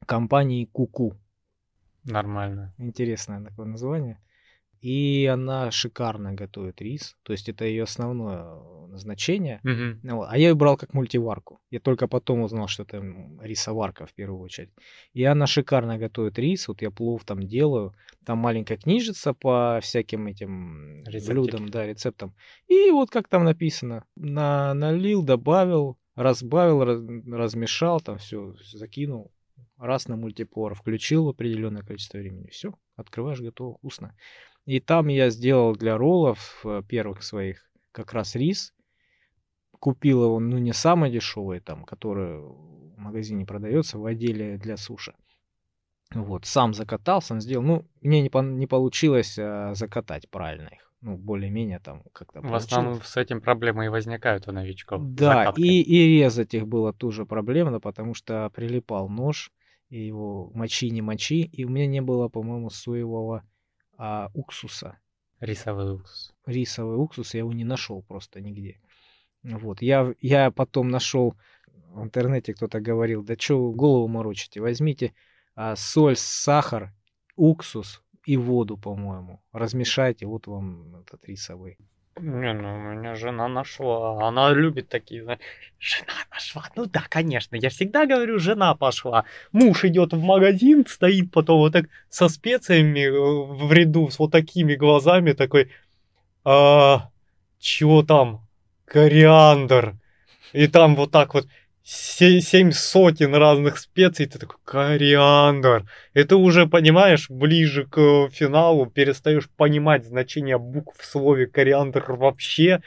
Компании Куку. Нормально. Интересное такое название. И она шикарно готовит рис. То есть это ее основное э, назначение. Ну вот, А я ее брал как мультиварку. Я только потом узнал, что это рисоварка в первую очередь. И она шикарно готовит рис. Вот я плов там делаю. Там маленькая книжица по всяким этим Рецептики. блюдам, да, рецептам. И вот как там написано. На, налил, добавил, разбавил, раз- размешал, там все закинул. Раз на мультипор, включил определенное количество времени. Все, открываешь, готово, вкусно. И там я сделал для роллов э, первых своих как раз рис. Купил его, ну, не самый дешевый, там, который в магазине продается в отделе для суши. Вот, сам закатал, сам сделал. Ну, мне не, пон- не получилось а, закатать правильно их. Ну, более-менее там как-то В основном получилось. с этим проблемы и возникают у новичков. Да, закаткой. и, и резать их было тоже проблемно, потому что прилипал нож, и его мочи не мочи, и у меня не было, по-моему, соевого а, уксуса. Рисовый уксус. Рисовый уксус я его не нашел просто нигде. Вот, я, я потом нашел в интернете, кто-то говорил, да что голову морочите, возьмите а, соль, сахар, уксус и воду, по-моему, размешайте, вот вам этот рисовый. Не, ну у меня жена нашла. Она любит такие, знаешь, жена нашла. Ну да, конечно. Я всегда говорю, жена пошла. Муж идет в магазин, стоит потом вот так со специями э, в ряду, с вот такими глазами, такой, а, чего там? Кориандр. И там вот так вот семь сотен разных специй, ты такой, кориандр. И ты уже, понимаешь, ближе к финалу перестаешь понимать значение букв в слове кориандр вообще.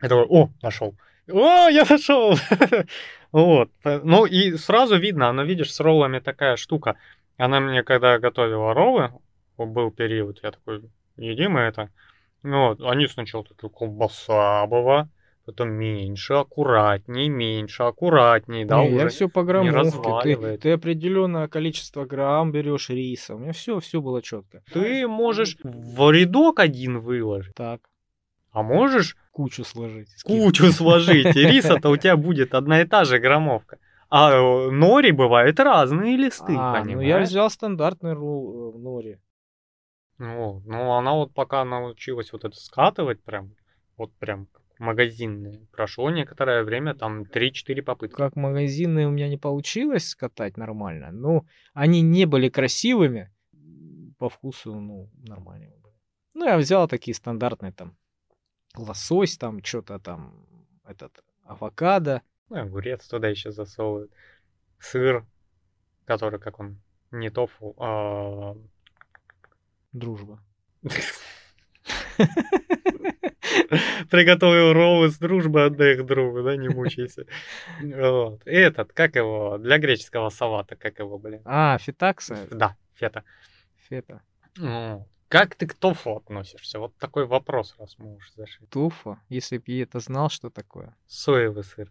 Такой, о, нашел. О, я нашел! Вот. Ну и сразу видно, она, видишь, с роллами такая штука. Она мне, когда готовила роллы, был период, я такой, едим это. Ну, вот, они сначала такие, колбаса была, потом меньше, аккуратней, меньше, аккуратней, да, Не, я все по граммовке. Ты, ты определенное количество грамм берешь риса. У меня все, все было четко. Ты можешь в рядок один выложить, Так, а можешь кучу сложить. кучу сложить, и риса-то у тебя будет одна и та же граммовка. А э, нори бывают разные листы, А, ну понимаешь? я взял стандартный ролл э, в нори. Ну, ну, она вот пока научилась вот это скатывать прям, вот прям магазинные, прошло некоторое время, там 3-4 попытки. Как магазинные у меня не получилось скатать нормально. Ну, они не были красивыми. По вкусу, ну, нормальные были. Ну, я взял такие стандартные там лосось, там что-то там, этот, авокадо. Ну, огурец туда еще засовывают. Сыр, который, как он, не тофу, а... Дружба. Приготовил роллы с дружбы, отдай их другу, да, не мучайся. Вот. Этот, как его, для греческого салата, как его, блин. А, фитакса? Да, фета. Фета. Ну, Как ты к тофу относишься? Вот такой вопрос, раз мы уже зашли. Тофу? Если бы я это знал, что такое. Соевый сыр.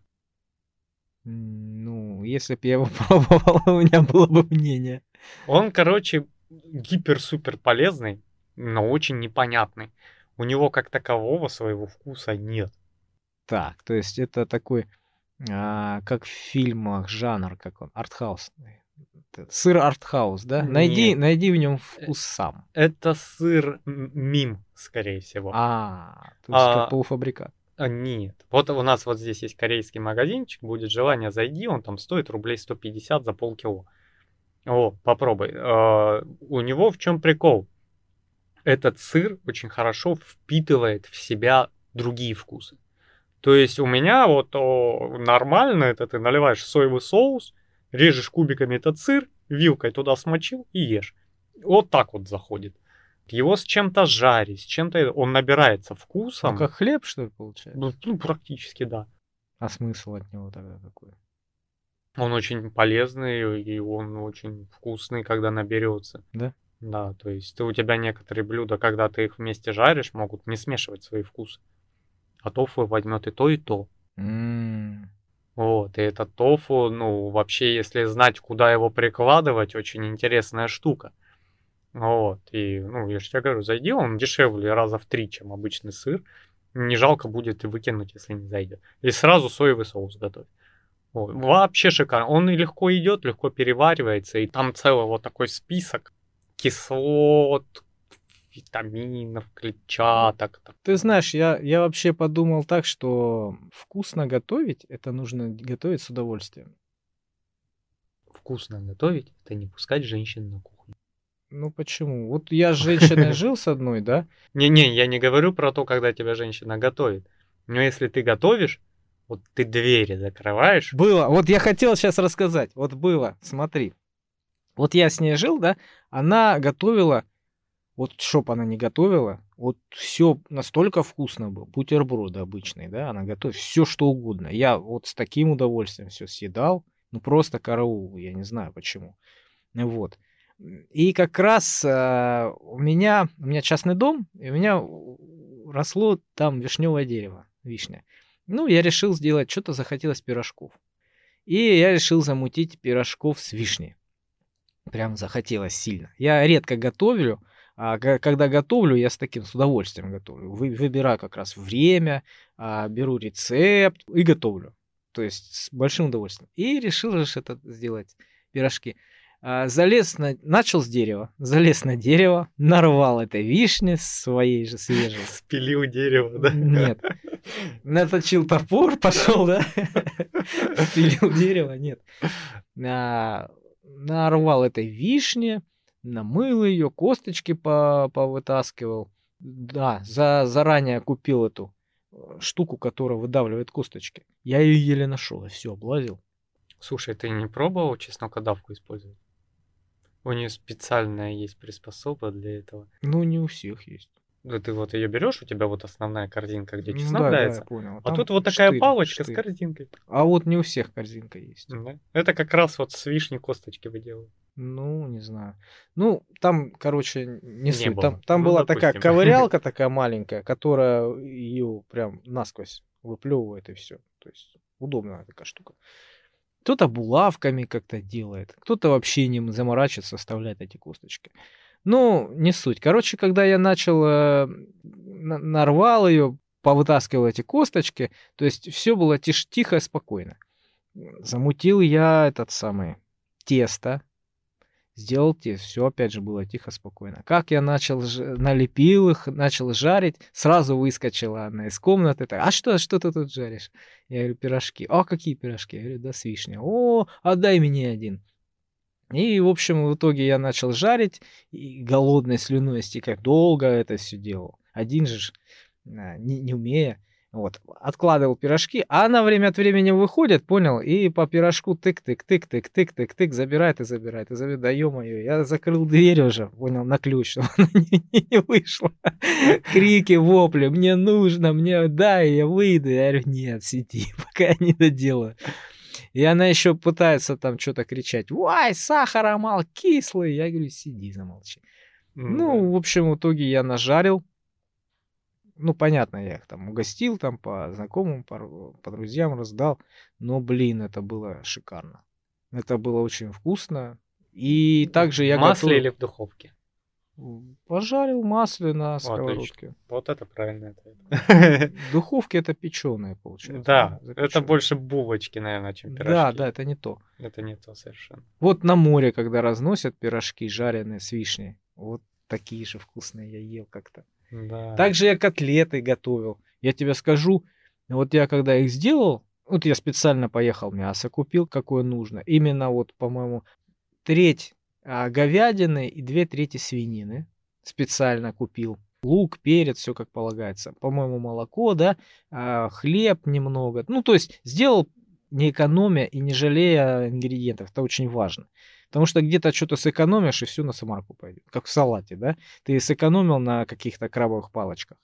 Ну, если бы я его пробовал, у меня было бы мнение. Он, короче, гипер-супер полезный, но очень непонятный. У него как такового своего вкуса нет. Так, то есть это такой, а, как в фильмах, жанр, как он, артхаусный. Это Сыр артхаус, да? Найди, Нет. найди в нем вкус сам. Это сыр мим, скорее всего. А, то есть А, как полуфабрикат. А, нет. Вот у нас вот здесь есть корейский магазинчик, будет желание, зайди, он там стоит рублей 150 за полкило. О, попробуй. А, у него в чем прикол? Этот сыр очень хорошо впитывает в себя другие вкусы. То есть у меня вот о, нормально это ты наливаешь соевый соус, режешь кубиками этот сыр, вилкой туда смочил и ешь. Вот так вот заходит. Его с чем-то жарить, с чем-то он набирается вкусом. Ну, как хлеб, что ли, получается? Ну, ну, практически, да. А смысл от него тогда какой? Он очень полезный и он очень вкусный, когда наберется. Да? Да, то есть ты, у тебя некоторые блюда, когда ты их вместе жаришь, могут не смешивать свои вкусы. А тофу возьмет и то, и то. М, Вот, и этот тофу, ну, вообще, если знать, куда его прикладывать, очень интересная штука. Вот, и, ну, я же тебе говорю, зайди, он дешевле раза в три, чем обычный сыр. Не жалко будет и выкинуть, если не зайдет. И сразу соевый соус готовь. Вот. Вообще шикарно. Он и легко идет, легко переваривается, и там целый вот такой список кислот, витаминов, клетчаток. Ты знаешь, я, я вообще подумал так, что вкусно готовить, это нужно готовить с удовольствием. Вкусно готовить, это не пускать женщин на кухню. Ну почему? Вот я с женщиной жил с одной, да? Не-не, я не говорю про то, когда тебя женщина готовит. Но если ты готовишь, вот ты двери закрываешь. Было. Вот я хотел сейчас рассказать. Вот было. Смотри. Вот я с ней жил, да? Она готовила. Вот чтоб она не готовила, вот все настолько вкусно было. Бутерброды обычные, да? Она готовит все что угодно. Я вот с таким удовольствием все съедал. Ну просто караул. Я не знаю почему. Вот. И как раз э, у меня, у меня частный дом, и у меня росло там вишневое дерево, вишня. Ну, я решил сделать, что-то захотелось пирожков. И я решил замутить пирожков с вишней. Прям захотелось сильно. Я редко готовлю, а когда готовлю, я с таким с удовольствием готовлю. Вы- выбираю как раз время, а, беру рецепт и готовлю. То есть с большим удовольствием. И решил же это сделать, пирожки. А, Залез на... Начал с дерева, залез на дерево, нарвал этой вишни своей же свежей. Спилил дерево, да? Нет. Наточил топор, пошел, да? Спилил дерево, нет. А, Нарвал этой вишни, намыл ее, косточки по- повытаскивал. Да, за, заранее купил эту э, штуку, которая выдавливает косточки. Я ее еле нашел, и все, облазил. Слушай, ты не пробовал чеснокодавку использовать? У нее специальная есть приспособа для этого. Ну, не у всех есть. Да ты вот ее берешь, у тебя вот основная корзинка, где Ну чеснок да, да, дается. я понял. а Там тут вот такая штырь, палочка штырь. с корзинкой. А вот не у всех корзинка есть. Да. Это как раз вот с вишни косточки выделывают. Ну, не знаю. Ну, там, короче, не, Не суть. было. Там, там Ну, была такая допустим. ковырялка такая маленькая, которая ее прям насквозь выплевывает и все. То есть удобная такая штука. Кто-то булавками как-то делает, кто-то вообще не заморачивается, оставляет эти косточки. Ну, не суть. Короче, когда я начал, э, на- нарвал ее, повытаскивал эти косточки, то есть все было тиш- тихо спокойно. Замутил я этот самый тесто, сделал тесто, все опять же было тихо, спокойно. Как я начал, налепил их, начал жарить, сразу выскочила она из комнаты, так, а что, что ты тут жаришь? Я говорю, пирожки. А какие пирожки? Я говорю, да с вишней. О, отдай мне один. И, в общем, в итоге я начал жарить, и голодной слюной истекать. Долго это все делал. Один же, а, не, не умея. Вот, откладывал пирожки, а она время от времени выходит, понял, и по пирожку тык-тык-тык-тык-тык-тык, забирает и забирает, и забирает, да ё-моё, я закрыл дверь уже, понял, на ключ, чтобы она не, не вышла. Крики, вопли, мне нужно, мне дай, я выйду. Я говорю, нет, сиди, пока я не доделаю. И она еще пытается там что-то кричать, вай, сахара мал, кислый. Я говорю, сиди, замолчи. Ну, в общем, в итоге я нажарил. Ну, понятно, я их там угостил, там по знакомым, по, по друзьям раздал. Но, блин, это было шикарно. Это было очень вкусно. И также я В масле готовил- или в духовке? Пожарил масле на сковородке. Вот это правильно ответ. В духовке это печеное получается. Да, это запечённое. больше булочки, наверное, чем пирожки. Да, да, это не то. Это не то совершенно. Вот на море, когда разносят пирожки жареные с вишней, вот такие же вкусные я ел как-то. Да. Также я котлеты готовил. Я тебе скажу, вот я когда их сделал, вот я специально поехал мясо купил, какое нужно. Именно вот, по-моему, треть говядины и две трети свинины специально купил. Лук, перец, все как полагается. По-моему, молоко, да, а, хлеб немного. Ну, то есть сделал не экономя и не жалея ингредиентов. Это очень важно. Потому что где-то что-то сэкономишь, и все на самарку пойдет. Как в салате, да? Ты сэкономил на каких-то крабовых палочках.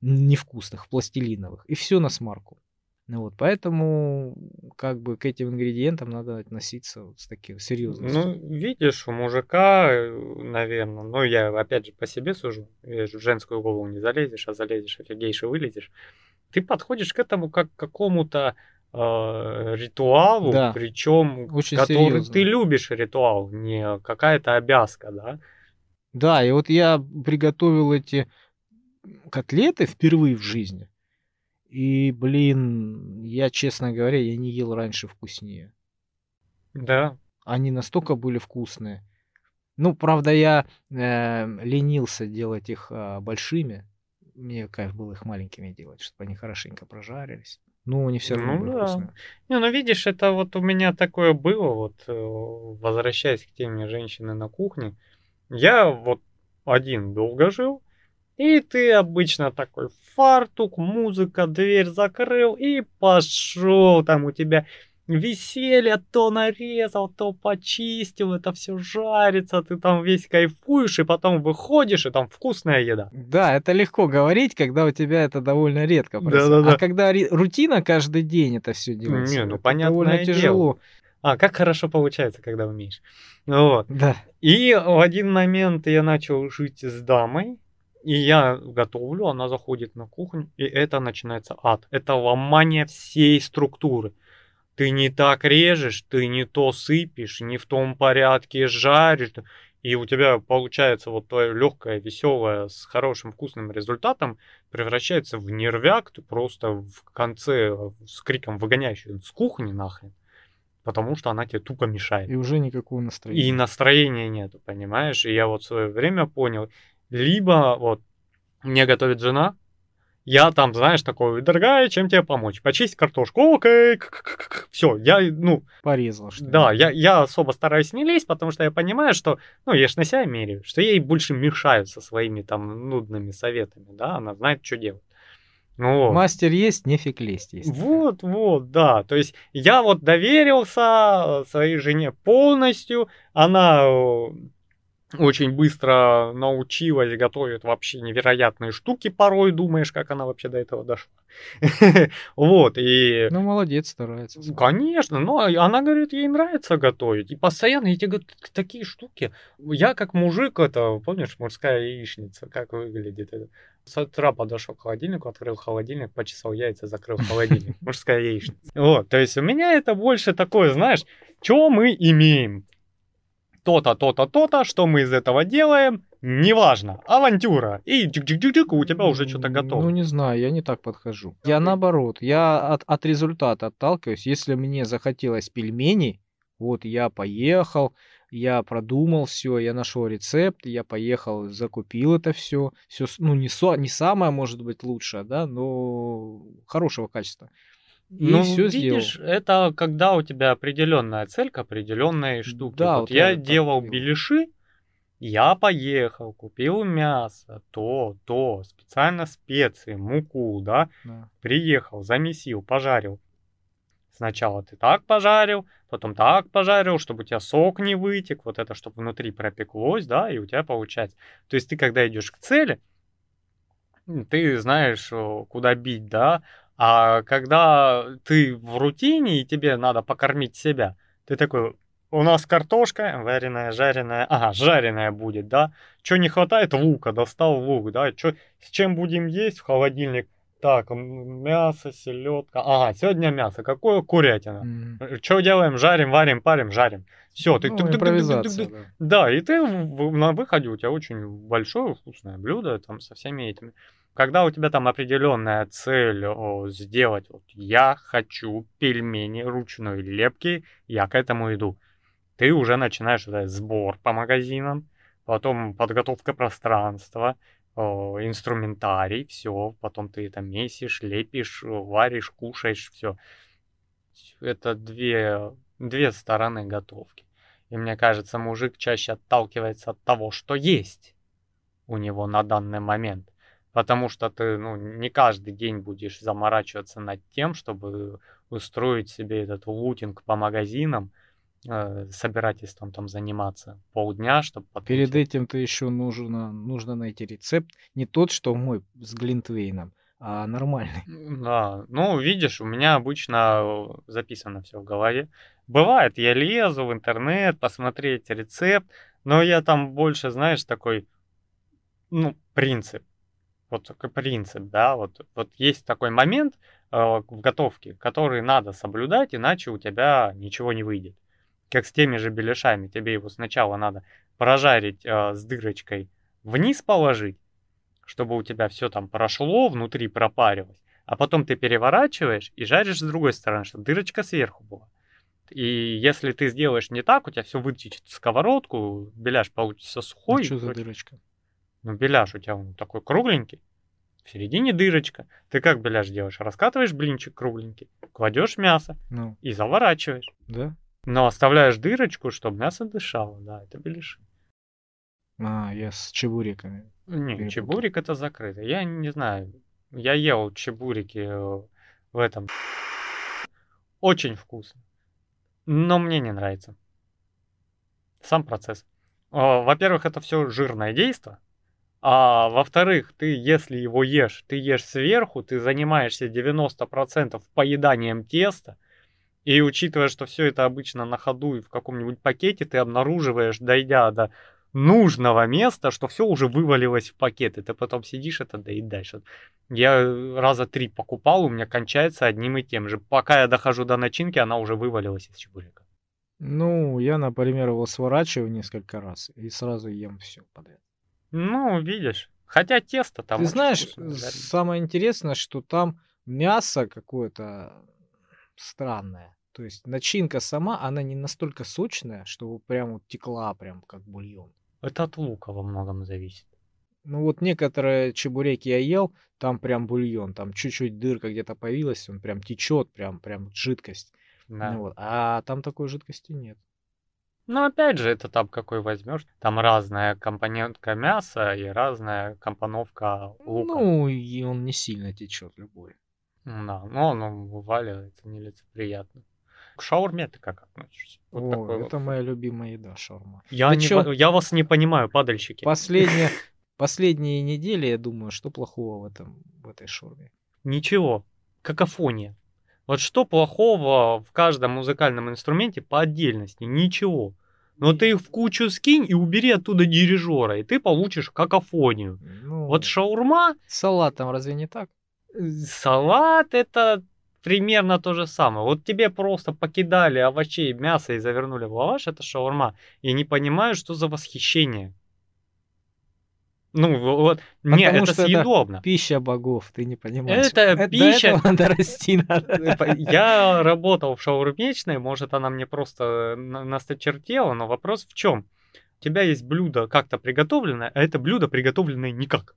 Невкусных, пластилиновых. И все на смарку. Ну вот, поэтому как бы к этим ингредиентам надо относиться вот с таким серьезностью. Ну, видишь, у мужика, наверное, ну, я опять же по себе сужу, в женскую голову не залезешь, а залезешь, офигеешь и вылезешь. Ты подходишь к этому как к какому-то э, ритуалу, Да. причем Очень который серьезно. ты любишь ритуал, не какая-то обязка, да? Да, и вот я приготовил эти котлеты впервые в жизни. И, блин, я, честно говоря, я не ел раньше вкуснее. Да. Они настолько были вкусные. Ну, правда, я э, ленился делать их а, большими. Мне кайф было их маленькими делать, чтобы они хорошенько прожарились. Ну, они все равно Ну были да. вкусные. Не, ну видишь, это вот у меня такое было, вот э, возвращаясь к теме женщины на кухне. Я вот один долго жил, и ты обычно такой фартук, музыка, дверь закрыл и пошел. Там у тебя веселье, то нарезал, то почистил, это все жарится, ты там весь кайфуешь, и потом выходишь, и там вкусная еда. Да, это легко говорить, когда у тебя это довольно редко происходит. Да-да-да. А когда рутина каждый день это все делается, Не, ну, это довольно дело. тяжело. А, как хорошо получается, когда умеешь. Вот. Да. И в один момент я начал жить с дамой, и я готовлю, она заходит на кухню, и это начинается ад. Это ломание всей структуры. Ты не так режешь, ты не то сыпешь, не в том порядке жаришь. И у тебя получается вот твое легкое, веселое, с хорошим вкусным результатом превращается в нервяк, ты просто в конце с криком выгоняешь её с кухни нахрен, потому что она тебе тупо мешает. И уже никакого И настроения. настроения нету, понимаешь? И я вот в свое время понял, либо вот мне готовит жена, я там, знаешь, такой, дорогая, чем тебе помочь? Почистить картошку, окей, все, я, ну, Порезал что да, я, я особо стараюсь не лезть, потому что я понимаю, что, ну, я ж на себя меряю, что ей больше мешают со своими там нудными советами, да, она знает, что делать. Ну, вот. Мастер есть, нефиг лезть есть. Вот, вот, да. То есть я вот доверился своей жене полностью. Она э, очень быстро научилась готовить вообще невероятные штуки порой, думаешь, как она вообще до этого дошла. Вот, и... Ну, молодец, старается. Конечно, но она говорит, ей нравится готовить. И постоянно эти такие штуки. Я как мужик, это, помнишь, мужская яичница, как выглядит это? С утра подошел к холодильнику, открыл холодильник, почесал яйца, закрыл холодильник. Мужская яичница. Вот, то есть у меня это больше такое, знаешь, что мы имеем? То-то, то-то, то-то, что мы из этого делаем, неважно, авантюра. И джик-джик-джик, у тебя уже что-то готово. Ну, не знаю, я не так подхожу. Я наоборот, я от, от результата отталкиваюсь. Если мне захотелось пельменей, вот я поехал, я продумал все, я нашел рецепт, я поехал, закупил это все. Все, ну, не, со, не самое, может быть, лучшее, да, но хорошего качества. И ну, все видишь, сделал. это когда у тебя определенная цель к определенной штуке. Да, вот, вот я делал так беляши, я поехал, купил мясо, то, то, специально специи, муку, да, да. приехал, замесил, пожарил. Сначала ты так пожарил, потом так пожарил, чтобы у тебя сок не вытек, вот это, чтобы внутри пропеклось, да, и у тебя получается. То есть ты, когда идешь к цели, ты знаешь, куда бить, да, а когда ты в рутине и тебе надо покормить себя, ты такой, у нас картошка вареная, жареная, ага, жареная будет, да? Что не хватает лука, достал лук, да? Чё, с чем будем есть в холодильник? Так, мясо, селедка. Ага, сегодня мясо. Какое курятина? Mm. Что делаем? Жарим, варим, парим, жарим. Все, ты, ну, ты, ты, ты, ты, ты, да. да, и ты на выходе у тебя очень большое вкусное блюдо там со всеми этими когда у тебя там определенная цель о, сделать, вот я хочу пельмени ручной лепки, я к этому иду. Ты уже начинаешь вот, сбор по магазинам, потом подготовка пространства, о, инструментарий, все, потом ты это месишь, лепишь, варишь, кушаешь, все. Это две, две стороны готовки. И мне кажется, мужик чаще отталкивается от того, что есть у него на данный момент потому что ты ну, не каждый день будешь заморачиваться над тем, чтобы устроить себе этот лутинг по магазинам, э, собирательством там заниматься полдня, чтобы потом... Перед этим ты еще нужно, нужно найти рецепт, не тот, что мой с Глинтвейном, а нормальный. Да, ну, видишь, у меня обычно записано все в голове. Бывает, я лезу в интернет посмотреть рецепт, но я там больше, знаешь, такой, ну, принцип вот принцип, да, вот, вот есть такой момент э, в готовке, который надо соблюдать, иначе у тебя ничего не выйдет. Как с теми же беляшами, тебе его сначала надо прожарить э, с дырочкой, вниз положить, чтобы у тебя все там прошло, внутри пропарилось, а потом ты переворачиваешь и жаришь с другой стороны, чтобы дырочка сверху была. И если ты сделаешь не так, у тебя все вытечет в сковородку, беляш получится сухой. А что за дырочка? Ну, беляш у тебя он такой кругленький, в середине дырочка. Ты как беляш делаешь? Раскатываешь блинчик кругленький, кладешь мясо ну. и заворачиваешь. Да. Но оставляешь дырочку, чтобы мясо дышало. Да, это беляши. А, я с чебуриками. Не, перепутал. чебурик это закрыто. Я не знаю. Я ел чебурики э, в этом. Очень вкусно. Но мне не нравится. Сам процесс. Во-первых, это все жирное действие. А во-вторых, ты, если его ешь, ты ешь сверху, ты занимаешься 90% поеданием теста, и учитывая, что все это обычно на ходу и в каком-нибудь пакете, ты обнаруживаешь, дойдя до нужного места, что все уже вывалилось в пакет, и ты потом сидишь это доедаешь. Я раза три покупал, у меня кончается одним и тем же. Пока я дохожу до начинки, она уже вывалилась из чебурека. Ну, я, например, его сворачиваю несколько раз и сразу ем все подряд. Ну, видишь. Хотя тесто там Ты знаешь, самое интересное, что там мясо какое-то странное. То есть начинка сама, она не настолько сочная, что прям вот текла прям как бульон. Это от лука во многом зависит. Ну вот некоторые чебуреки я ел, там прям бульон, там чуть-чуть дырка где-то появилась, он прям течет, прям, прям жидкость. Да. Ну, вот. А там такой жидкости нет. Но опять же, это там какой возьмешь. Там разная компонентка мяса и разная компоновка лука. Ну, и он не сильно течет любой. Да, но он вываливается нелицеприятно. К шаурме ты как относишься? Вот О, такой вот. это моя любимая еда, шаурма. Я, не чё? я вас не понимаю, падальщики. Последние, последние недели, я думаю, что плохого в, этом, в этой шаурме? Ничего. Какофония. Вот что плохого в каждом музыкальном инструменте по отдельности? Ничего. Но ты их в кучу скинь и убери оттуда дирижера, и ты получишь какофонию. Ну, Вот шаурма, с салатом разве не так? салат это примерно то же самое. Вот тебе просто покидали овощей, мясо и завернули в лаваш, это шаурма. И не понимаю, что за восхищение. Ну, вот, не, Потому это что это съедобно. Пища богов, ты не понимаешь. Это до пища- этого надо расти надо. Э, Я работал в шаурмечной, может, она мне просто на- насточертела, но вопрос в чем? У тебя есть блюдо как-то приготовленное, а это блюдо приготовленное никак.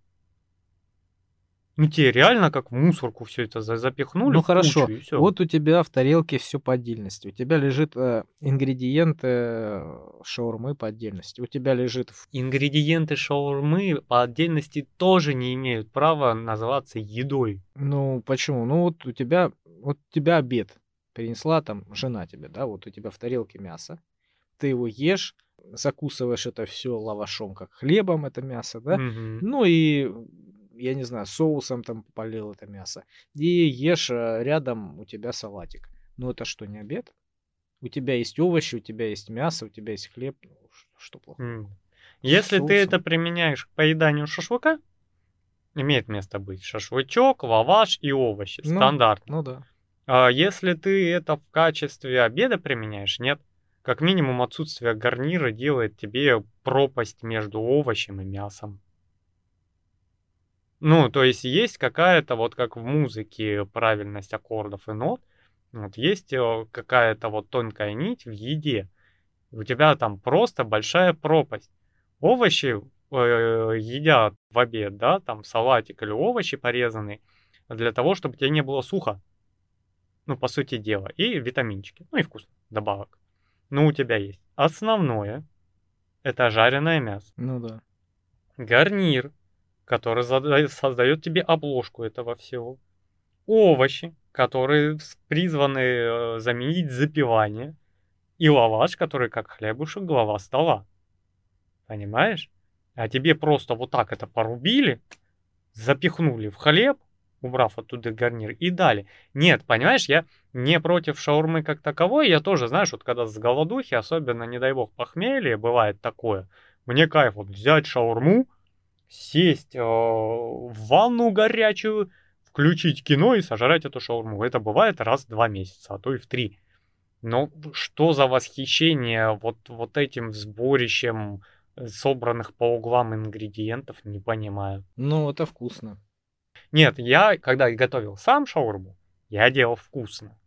Ну, тебе реально как в мусорку все это за- запихнули. Ну хорошо, кучу, вот у тебя в тарелке все по отдельности. У тебя лежит э, ингредиенты шаурмы по отдельности. У тебя лежит Ингредиенты шаурмы по отдельности тоже не имеют права называться едой. Ну, почему? Ну, вот у тебя, вот у тебя обед принесла там жена тебе, да, вот у тебя в тарелке мясо, ты его ешь, закусываешь это все лавашом, как хлебом, это мясо, да, Мгм. ну и, я не знаю, соусом там полил это мясо, и ешь э, рядом у тебя салатик. Ну, это что, не обед? У тебя есть овощи, у тебя есть мясо, у тебя есть хлеб, ну, что плохо? М. Если ты соусом. это применяешь к поеданию шашлыка, имеет место быть шашлычок, лаваш и овощи. Ну, Стандартно. Ну да. А если ты это в качестве обеда применяешь, нет. Как минимум отсутствие гарнира делает тебе пропасть между овощем и мясом. Ну, то есть есть какая-то, вот как в музыке, правильность аккордов и нот, вот есть э, какая-то вот тонкая нить в еде. У тебя там просто большая пропасть. Овощи э, едят в обед, да, там салатик или овощи порезанные, для того, чтобы тебе не было сухо. Ну, по сути дела. И витаминчики. Ну и вкус добавок. Ну, у тебя есть основное. Это жареное мясо. Ну да. Гарнир, который создает тебе обложку этого всего. Овощи, которые призваны э, заменить запивание. И лаваш, который как хлебушек глава стола. Понимаешь? А тебе просто вот так это порубили, запихнули в хлеб, убрав оттуда гарнир, и дали. Нет, понимаешь, я не против шаурмы как таковой, я тоже, знаешь, вот когда с голодухи, особенно, не дай бог, похмелье, бывает такое, мне кайф вот взять шаурму, сесть э, в ванну горячую, включить кино и сожрать эту шаурму. Это бывает раз в два месяца, а то и в три. Но что за восхищение вот, вот этим сборищем э, собранных по углам ингредиентов, не понимаю. Ну, это вкусно. Нет, я, когда готовил сам шаурму, я делал вкусно.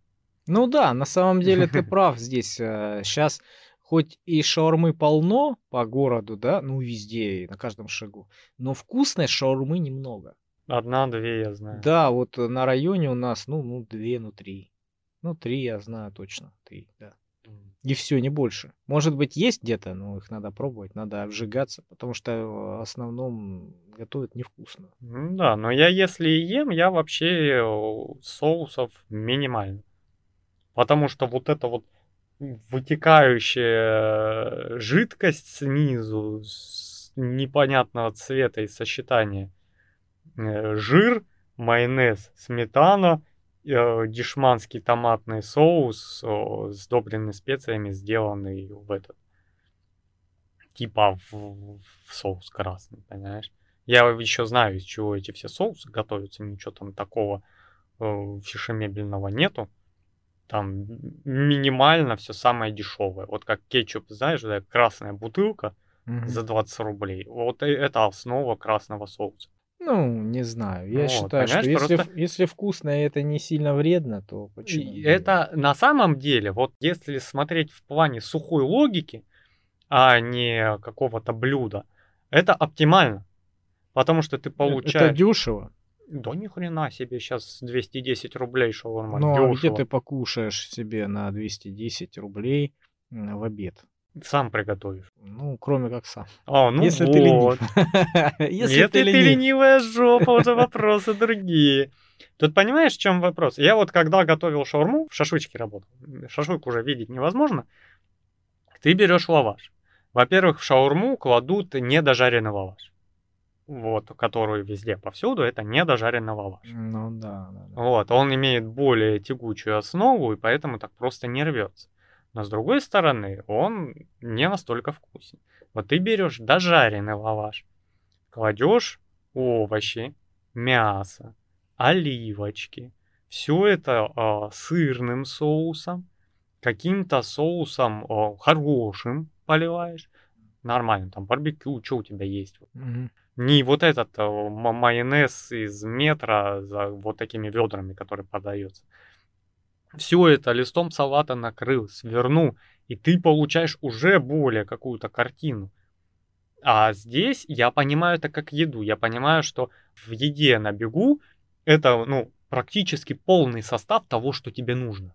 Ну да, на самом деле ты прав здесь. Сейчас хоть и шаурмы полно по городу, да, ну везде, и на каждом шагу, но вкусной шаурмы немного. Одна-две, я знаю. Да, вот э, на районе у нас, ну, ну, две, ну, три. Ну, три я знаю точно, три, да. И все, не больше. Может быть, есть где-то, но их надо пробовать, надо обжигаться, потому что э, в основном готовят невкусно. Да, но я если ем, я вообще э, соусов минимально. Потому что вот эта вот вытекающая жидкость снизу с непонятного цвета и сочетания. э, Жир, майонез, сметана, э, дешманский томатный соус, сдобренный специями, сделанный в этот типа в, в соус красный, понимаешь? Я еще знаю, из чего эти все соусы готовятся, ничего там такого э, фишемебельного нету. Там минимально все самое дешевое. Вот как кетчуп, знаешь, да, красная бутылка Мгм. за 20 рублей. Вот и это основа красного соуса. Ну, не знаю. Я Вот, считаю, что если, просто- если вкусно и это не сильно вредно, то почему? Это на самом деле, вот если смотреть в плане сухой логики, а не какого-то блюда, это оптимально. Потому что ты? Э, получаешь... Это дешево. Да ни хрена себе, сейчас 210 рублей шаурма. Но а где ты покушаешь себе на 210 рублей в обед? Сам приготовишь. Ну, кроме как сам. А, ну Если ты ленив. вот. Если ты ты ленив. ленивая жопа, уже вопросы другие. Тут понимаешь, в чем вопрос? Я вот когда готовил шаурму, в шашлычке работал. Шашлык уже видеть невозможно. Ты берешь лаваш. Во-первых, в шаурму кладут недожаренный лаваш. Вот, который везде, повсюду, это недожаренный лаваш. Ну да, да, да. Вот, он имеет более тягучую основу, и поэтому так просто не рвется. Но с другой стороны, он не настолько вкусен. Вот ты берешь дожаренный лаваш, кладешь овощи, мясо, оливочки, все это а, сырным соусом, каким-то соусом а, хорошим поливаешь, нормально, там барбекю, что у тебя есть. вот. Не вот этот а, майонез из метра за вот такими ведрами, который продается. Все это листом салата накрыл, свернул, и ты получаешь уже более какую-то картину. А здесь я понимаю это как еду. Я понимаю, что в еде на бегу это ну, практически полный состав того, что тебе нужно.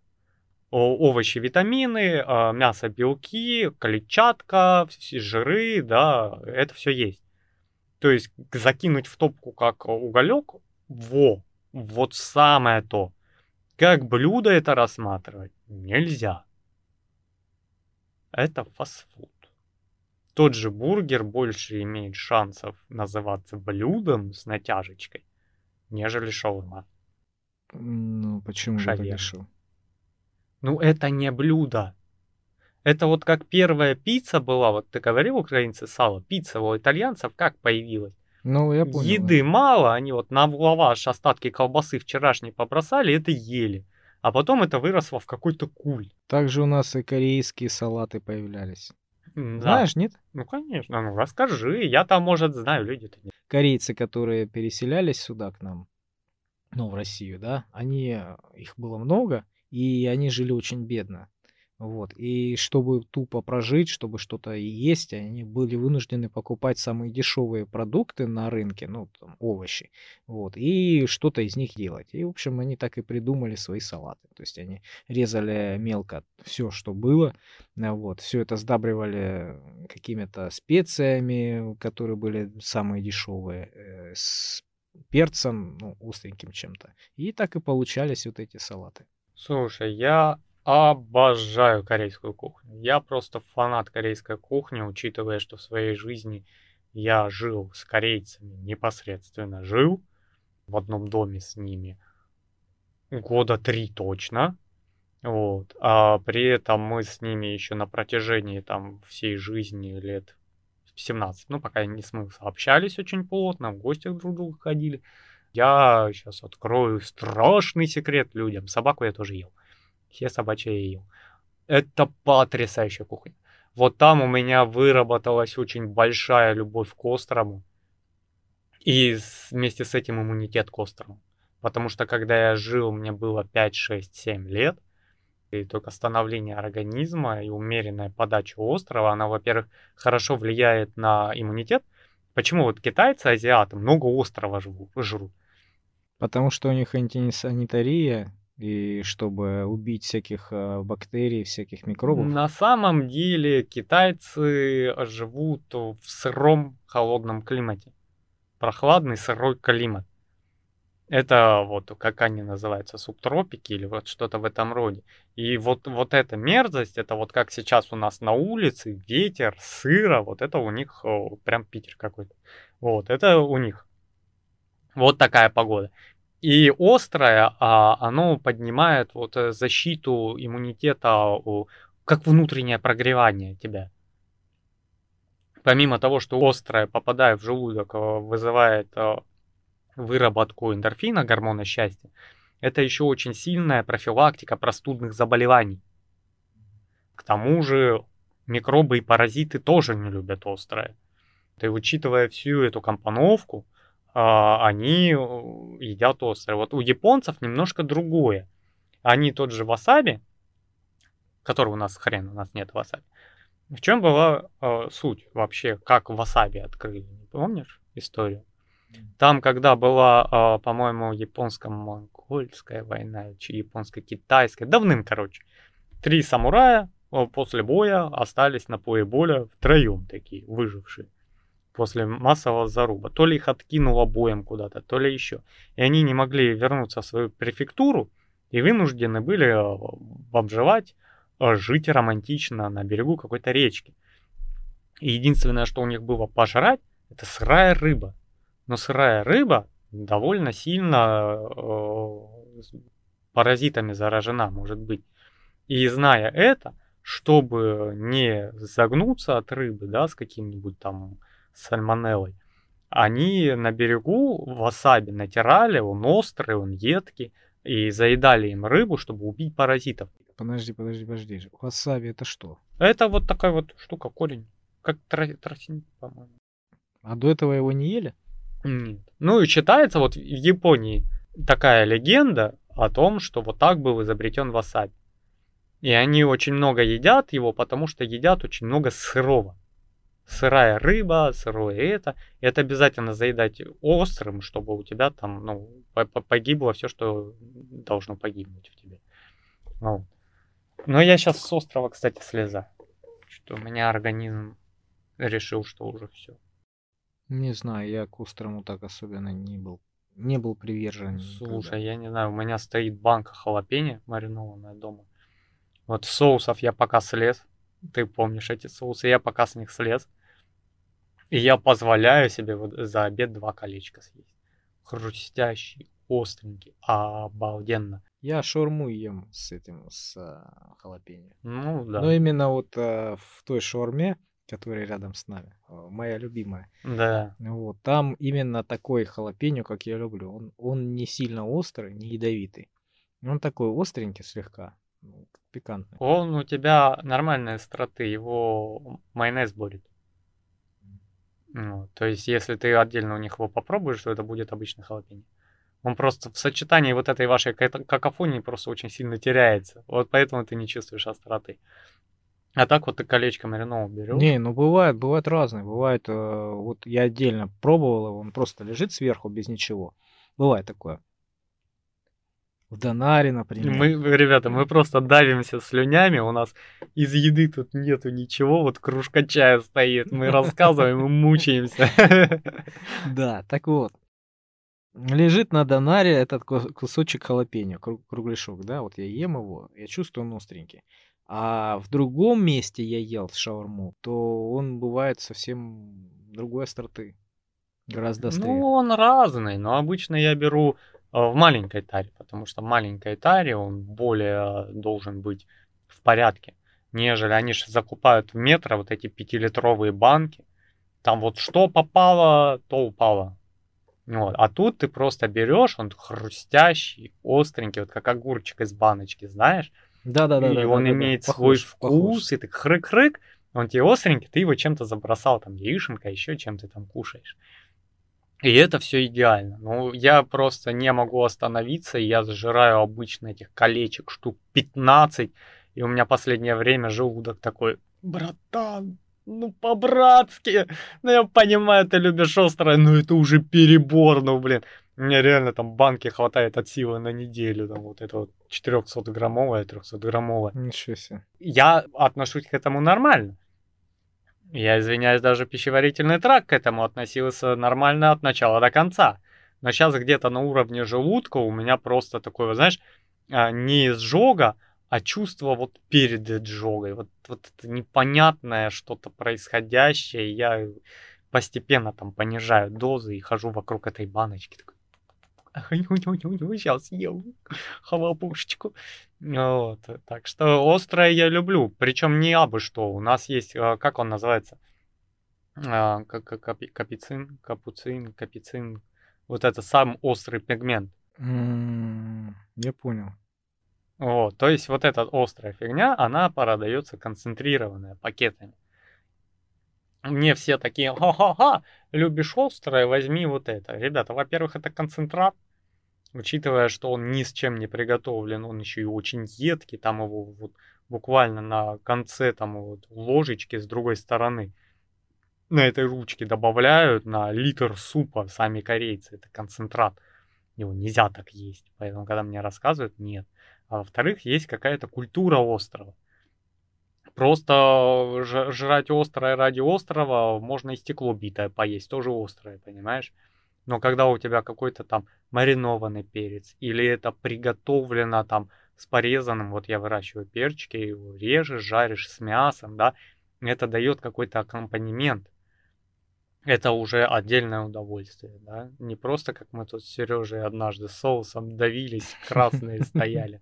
О- овощи, витамины, а, мясо, белки, клетчатка, жиры, да, это все есть. То есть закинуть в топку как уголек, во, вот самое то. Как блюдо это рассматривать нельзя. Это фастфуд. Тот же бургер больше имеет шансов называться блюдом с натяжечкой, нежели шаурма. Ну, почему Шаверма. решил? Ну, это не блюдо. Это вот как первая пицца была, вот ты говорил, украинцы, сало, пицца у итальянцев как появилась? Ну, я понял. да. Еды мало, они вот на лаваш остатки колбасы вчерашней побросали, это ели. А потом это выросло в какой-то культ. Также у нас и корейские салаты появлялись. Да. Знаешь, нет? Ну, конечно, ну расскажи. Я там, может, знаю, люди-то не Корейцы, которые переселялись сюда к нам, ну, в Россию, да, они, их было много, и они жили очень бедно. Вот. И чтобы тупо прожить, чтобы что-то есть, они были вынуждены покупать самые дешевые продукты на рынке, ну, там, овощи, вот, и что-то из них делать. И, в общем, они так и придумали свои салаты. То есть они резали мелко все, что было, а, вот, все это сдабривали какими-то специями, которые были самые дешевые, э, с перцем, ну, остреньким чем-то. И так и получались вот эти салаты. Слушай, я обожаю корейскую кухню. Я просто фанат корейской кухни, учитывая, что в своей жизни я жил с корейцами, непосредственно жил в одном доме с ними года три точно. Вот. А при этом мы с ними еще на протяжении там всей жизни лет 17, ну, пока я не смылся, общались очень плотно, в гости друг к другу ходили. Я сейчас открою страшный секрет людям. Собаку я тоже ел. Все собачьи я ел. Это потрясающая кухня. Вот там у меня выработалась очень большая любовь к острому. И вместе с этим иммунитет к острому. Потому что когда я жил, мне было 5, 6, 7 лет. И только становление организма и умеренная подача острова, она, во-первых, хорошо влияет на иммунитет. Почему вот китайцы, азиаты много острова жрут? Потому что у них антисанитария, и чтобы убить всяких э, бактерий, всяких микробов. На самом деле китайцы живут в сыром холодном климате. Прохладный сырой климат. Это вот как они называются, субтропики или вот что-то в этом роде. И вот, вот эта мерзость, это вот как сейчас у нас на улице, ветер, сыро, вот это у них прям Питер какой-то. Вот, это у них. Вот такая погода. И острое, а, оно поднимает вот э, защиту иммунитета, как внутреннее прогревание тебя. Помимо того, что острое, попадая в желудок, э, вызывает э, выработку эндорфина, гормона счастья, это еще очень сильная профилактика простудных заболеваний. К тому же микробы и паразиты тоже не любят острое. И учитывая всю эту компоновку, они э, едят острое. Вот у японцев немножко другое. Они тот же васаби, который у нас хрен, у нас нет васаби. В чем была э, суть вообще, как васаби открыли? Помнишь историю? Там, когда была, э, по-моему, японско-монгольская война, чи японско-китайская, давным, короче, три самурая, после боя остались на поле боя втроем такие, выжившие после массового заруба. То ли их откинуло боем куда-то, то ли еще. И они не могли вернуться в свою префектуру и вынуждены были э, обживать, э, жить романтично на берегу какой-то речки. И единственное, что у них было пожрать, это сырая рыба. Но сырая рыба довольно сильно э, паразитами заражена, может быть. И зная это, чтобы не загнуться от рыбы, да, с каким-нибудь там сальмонеллой, они на берегу васаби натирали, он острый, он едкий, и заедали им рыбу, чтобы убить паразитов. Подожди, подожди, подожди. Васаби это что? Это вот такая вот штука, корень. Как тростник, по-моему. А до этого его не ели? Нет. Ну и считается вот в Японии такая легенда о том, что вот так был изобретен васаби. И они очень много едят его, потому что едят очень много сырого сырая рыба, сырое это. Это обязательно заедать острым, чтобы у тебя там, ну, погибло все, что должно погибнуть в тебе. Ну. Но я сейчас с острова, кстати, слезаю. Что у меня организм решил, что уже все. Не знаю, я к острому так особенно не был. Не был привержен. Слушай, никогда. я не знаю, у меня стоит банка халапеньо маринованная дома. Вот соусов я пока слез. Ты помнишь эти соусы, я пока с них слез. И я позволяю себе вот за обед два колечка съесть. Хрустящий, остренький, обалденно. Я шаурму ем с этим, с а, халапеньо. Ну, да. Но именно вот а, в той шаурме, которая рядом с нами, а, моя любимая. Да. Вот, там именно такой халапеньо, как я люблю. Он, он не сильно острый, не ядовитый. Он такой остренький слегка, ну, пикантный. Он у тебя нормальной остроты, его майонез будет. Ну, то есть, если ты отдельно у них его попробуешь, то это будет обычный халапеньо. Он просто в сочетании вот этой вашей какофонии просто очень сильно теряется. Вот поэтому ты не чувствуешь остроты. А так вот ты колечко маринова берешь. Не, ну бывает, бывает разные. Бывает, э, вот я отдельно пробовал его, он просто лежит сверху без ничего. Бывает такое. В Донаре, например. Мы, ребята, мы просто давимся слюнями, у нас из еды тут нету ничего, вот кружка чая стоит, мы рассказываем и мучаемся. Да, так вот. Лежит на донаре этот кусочек халапеньо, кругляшок, да, вот я ем его, я чувствую он остренький. А в другом месте я ел шаурму, то он бывает совсем другой остроты. Гораздо острее. Ну, он разный, но обычно я беру в маленькой таре, потому что в маленькой таре он более должен быть в порядке, нежели они же закупают в метро вот эти пятилитровые банки. Там вот что попало, то упало. Вот. А тут ты просто берешь, он хрустящий, остренький, вот как огурчик из баночки, знаешь? Да, да, да. И да, он да, имеет да. свой Похож, вкус, похож. и ты хрык-хрык, он тебе остренький, ты его чем-то забросал, там, яишенка, еще чем ты там кушаешь. И это все идеально. Ну, я просто не могу остановиться, я зажираю обычно этих колечек штук 15, и у меня последнее время желудок такой, братан, ну по-братски, ну я понимаю, ты любишь острое, но это уже перебор, ну блин. Мне реально там банки хватает от силы на неделю, там вот это вот 400-граммовая, 300-граммовая. Ничего себе. Я отношусь к этому нормально. Я извиняюсь, даже пищеварительный тракт к этому относился нормально от начала до конца. Но сейчас где-то на уровне желудка у меня просто такое, знаешь, а, не изжога, а чувство вот перед изжогой. Вот, вот это непонятное что-то происходящее. Я постепенно там понижаю дозы и хожу вокруг этой баночки. Такой, сейчас ем хлопушечку. Вот, так что острое я люблю, причем не абы что. У нас есть, а, как он называется, а, капицин, капуцин, капицин. Вот это сам острый пигмент. Я понял. Вот, то есть вот эта острая фигня, она продается концентрированная пакетами. Мне все такие, ха-ха-ха, любишь острое, возьми вот это. Ребята, во-первых, это концентрат, учитывая, что он ни с чем не приготовлен, он еще и очень едкий, там его вот буквально на конце там вот ложечки с другой стороны на этой ручке добавляют на литр супа сами корейцы, это концентрат. Его нельзя так есть, поэтому когда мне рассказывают, нет. А во-вторых, есть какая-то культура острова. Просто ж- жрать острое ради острова можно и стекло битое поесть, тоже острое, понимаешь? Но когда у тебя какой-то там маринованный перец, или это приготовлено там с порезанным, вот я выращиваю перчики, его режешь, жаришь с мясом, да, это дает какой-то аккомпанемент. Это уже отдельное удовольствие, да. Не просто как мы тут с Сережей однажды соусом давились, красные стояли.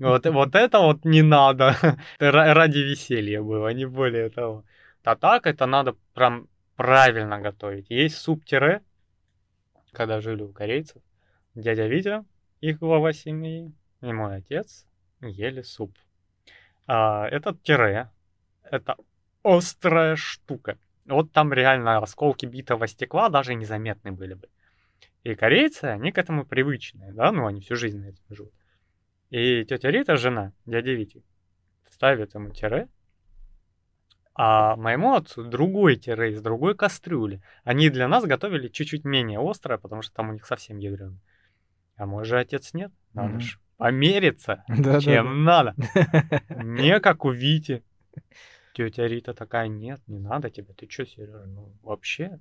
Вот, вот это вот не надо. Ради веселья было, не более того. А так это надо прям правильно готовить. Есть суп-тире, когда жили у корейцев. Дядя Витя, их глава семьи, и мой отец ели суп. А, этот тире, это острая штука. Вот там реально осколки битого стекла даже незаметны были бы. И корейцы, они к этому привычные, да, ну они всю жизнь на этом живут. И тетя Рита, жена дяди Вити, ставит ему тире, а моему отцу другой тире из другой кастрюли. Они для нас готовили чуть-чуть менее острое, потому что там у них совсем ядрено. А мой же отец нет, надо mm-hmm. же помериться, да, чем да, надо. Не как у Вити. Тетя Рита такая, нет, не надо тебе, ты что, Сережа, ну вообще...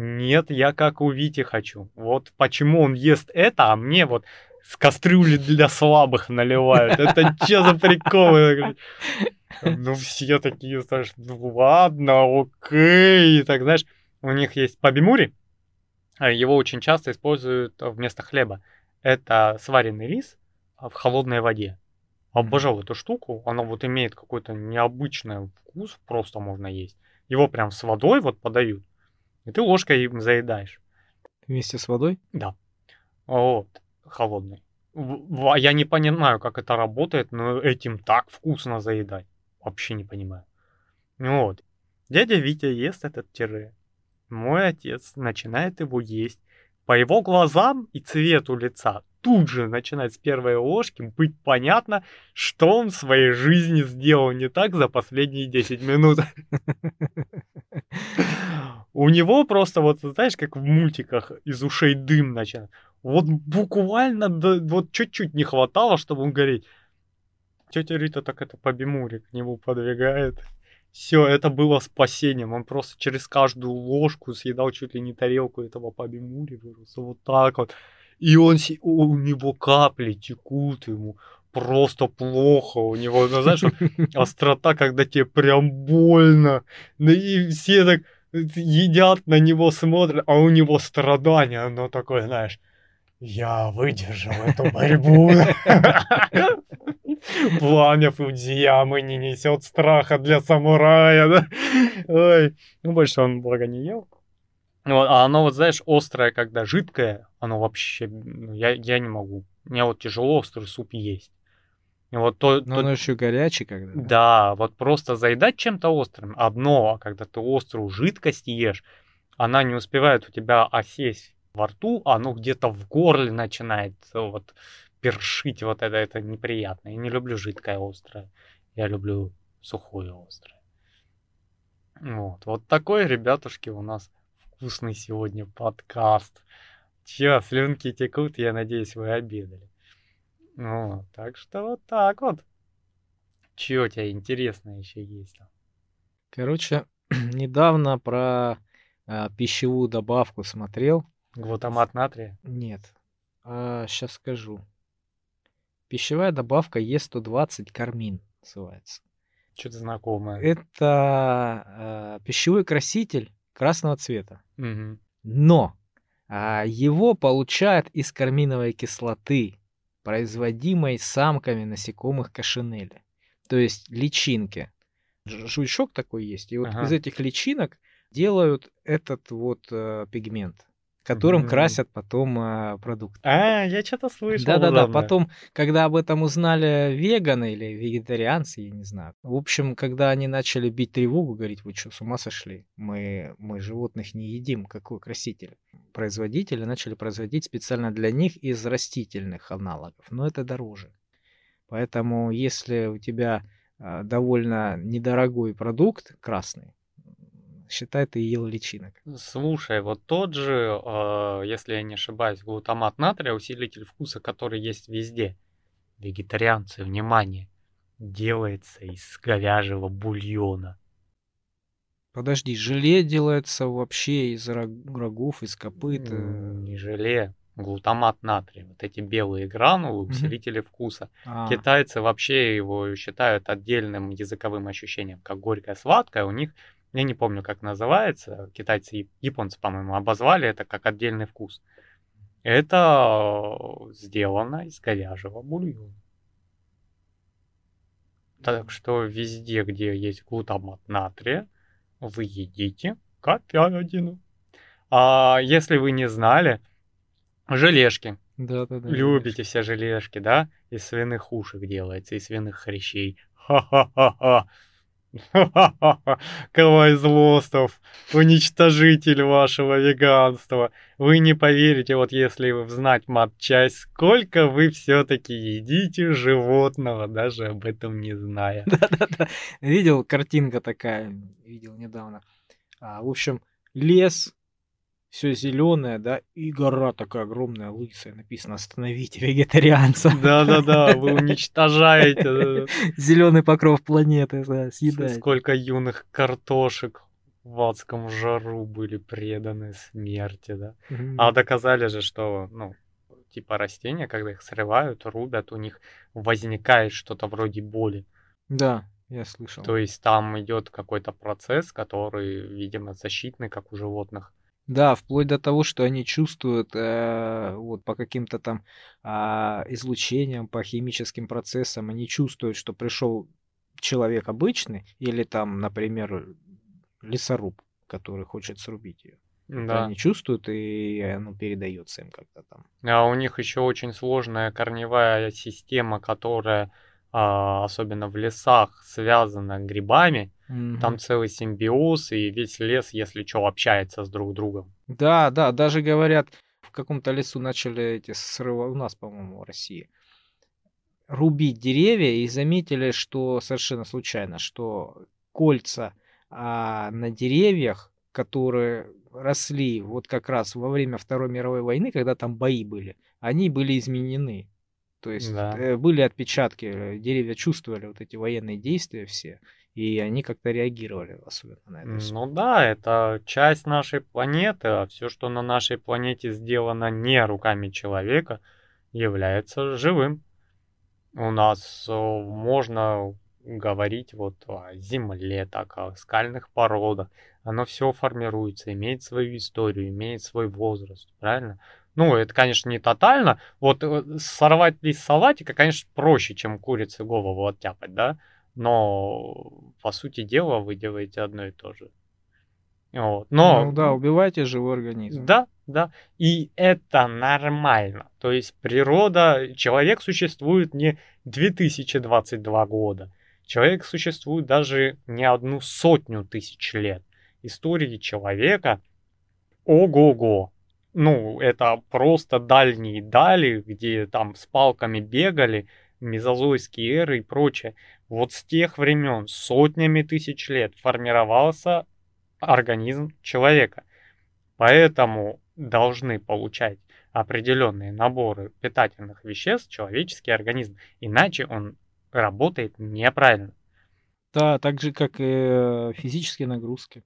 Нет, я как у Вити хочу. Вот почему он ест это, а мне вот с кастрюли для слабых наливают. Это что за приколы? Ну, все такие, знаешь, ну ладно, окей. Так, знаешь, у них есть пабимури, а его очень часто используют вместо хлеба. Это сваренный рис в холодной воде. Обожал эту штуку. Она вот имеет какой-то необычный вкус, просто можно есть. Его прям с водой вот подают. И ты ложкой им заедаешь. Вместе с водой? Да. Вот, холодный. Я не понимаю, как это работает, но этим так вкусно заедать. Вообще не понимаю. Вот. Дядя Витя ест этот тире. Мой отец начинает его есть. По его глазам и цвету лица тут же начинает с первой ложки быть понятно, что он в своей жизни сделал не так за последние 10 минут. У него просто вот, знаешь, как в мультиках из ушей дым начинает. Вот буквально вот чуть-чуть не хватало, чтобы он гореть. Тетя Рита так это по бимуре к нему подвигает. Все, это было спасением. Он просто через каждую ложку съедал чуть ли не тарелку этого по бимуре. Вот так вот. И он, у него капли текут ему просто плохо. У него, ну, знаешь, острота, когда тебе прям больно. Ну, и все так едят на него, смотрят, а у него страдания. Оно такое, знаешь, я выдержал эту борьбу. Пламя Фудзиямы не несет страха для самурая? Ой, ну больше он, благо, не ел. Вот, а оно вот, знаешь, острое, когда жидкое, оно вообще, ну, я, я не могу. Мне вот тяжело острый суп есть. И вот то, Но то... оно еще горячий когда. Да? да, вот просто заедать чем-то острым одно, а когда ты острую жидкость ешь, она не успевает у тебя осесть во рту, а оно где-то в горле начинает вот першить, вот это, это неприятно. Я не люблю жидкое острое, я люблю сухое острое. Вот, вот такой, ребятушки, у нас вкусный сегодня подкаст. Че, слюнки текут, я надеюсь, вы обедали. Ну, так что вот так вот. Че у тебя интересное еще есть Короче, недавно про а, пищевую добавку смотрел. Глутамат натрия? Нет. А, сейчас скажу. Пищевая добавка Е120 кармин называется. Что-то знакомое. Это э, пищевой краситель красного цвета. Угу. Но а, его получают из карминовой кислоты, производимой самками насекомых кашинели. То есть личинки. Жучок такой есть. И вот ага. из этих личинок делают этот вот э, пигмент которым mm-hmm. красят потом а, продукт. А, я что-то слышал. Да-да-да, потом, когда об этом узнали веганы или вегетарианцы, я не знаю. В общем, когда они начали бить тревогу, говорить, вы что, с ума сошли? Мы, мы животных не едим, какой краситель. Производители начали производить специально для них из растительных аналогов, но это дороже. Поэтому, если у тебя а, довольно недорогой продукт красный, считай, ты ел личинок. Слушай, вот тот же, э, если я не ошибаюсь, глутамат натрия, усилитель вкуса, который есть везде. Вегетарианцы, внимание. делается из говяжьего бульона. Подожди, желе делается вообще из рогов, из копыт? Э? Не желе, глутамат натрия. Вот эти белые гранулы, усилители вкуса. А. Китайцы вообще его считают отдельным языковым ощущением, как горькое-сладкое. У них, я не помню, как называется, китайцы, японцы, по-моему, обозвали это как отдельный вкус. Это сделано из говяжьего бульона. Так что везде, где есть глутамат натрия, вы едите говядину. А если вы не знали, желешки. Да, да, да. Любите все желешки, да? Из свиных ушек делается, из свиных хрящей. Ха-ха-ха-ха. Кавай Злостов, уничтожитель вашего веганства. Вы не поверите, вот если вы знать матчасть, сколько вы все-таки едите животного, даже об этом не зная. Да-да-да. Видел картинка такая, видел недавно. А, в общем, лес, все зеленое, да, и гора такая огромная, лысая, написано «Остановите вегетарианца». Да-да-да, вы уничтожаете. Зеленый покров планеты, да, съедаете. Сколько юных картошек в адском жару были преданы смерти, да. А доказали же, что, ну, типа растения, когда их срывают, рубят, у них возникает что-то вроде боли. Да, я слышал. То есть там идет какой-то процесс, который, видимо, защитный, как у животных. Да, вплоть до того, что они чувствуют э, вот по каким-то там э, излучениям, по химическим процессам, они чувствуют, что пришел человек обычный или там, например, лесоруб, который хочет срубить ее. Да. Они чувствуют, и оно передается им как-то там. А у них еще очень сложная корневая система, которая а, особенно в лесах, связано грибами. Угу. Там целый симбиоз, и весь лес, если что, общается с друг другом. Да, да, даже говорят, в каком-то лесу начали эти срывы, у нас, по-моему, в России, рубить деревья и заметили, что совершенно случайно, что кольца а, на деревьях, которые росли вот как раз во время Второй мировой войны, когда там бои были, они были изменены. То есть да. Э, были отпечатки, э, деревья чувствовали вот эти военные действия все, и они как-то реагировали особенно на это. Ну да, это часть нашей планеты, а все, что на нашей планете сделано не руками человека, является живым. У нас э, можно говорить вот о земле, так о скальных породах. Оно все формируется, имеет свою историю, имеет свой возраст, правильно? Ну, это, конечно, не тотально. Вот э, сорвать лист салатика, конечно, проще, чем курицы голову оттяпать, да? Но, по сути дела, вы делаете одно и то же. Вот. Но, ну да, убивайте живой организм. Да, да. И это нормально. То есть природа, человек существует не 2022 года. Человек существует даже не одну сотню тысяч лет. Истории человека ого-го ну, это просто дальние дали, где там с палками бегали, мезозойские эры и прочее. Вот с тех времен, сотнями тысяч лет формировался организм человека. Поэтому должны получать определенные наборы питательных веществ человеческий организм. Иначе он работает неправильно. Да, так же, как и физические нагрузки.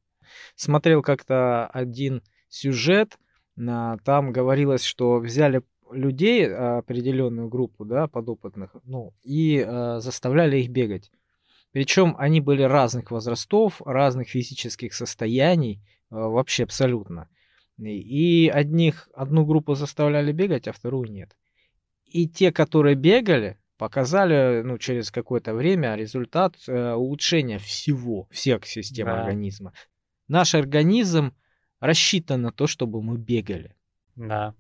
Смотрел как-то один сюжет, там говорилось, что взяли людей, а, определенную группу, да, подопытных, ну, и э, заставляли их бегать. Причем они были разных возрастов, разных физических состояний, э, вообще абсолютно. И одних, одну группу заставляли бегать, а вторую нет. И те, которые бегали, показали ну, через какое-то время результат э, улучшения всего, всех систем да. организма. Наш организм рассчитан на то, чтобы мы бегали. Да.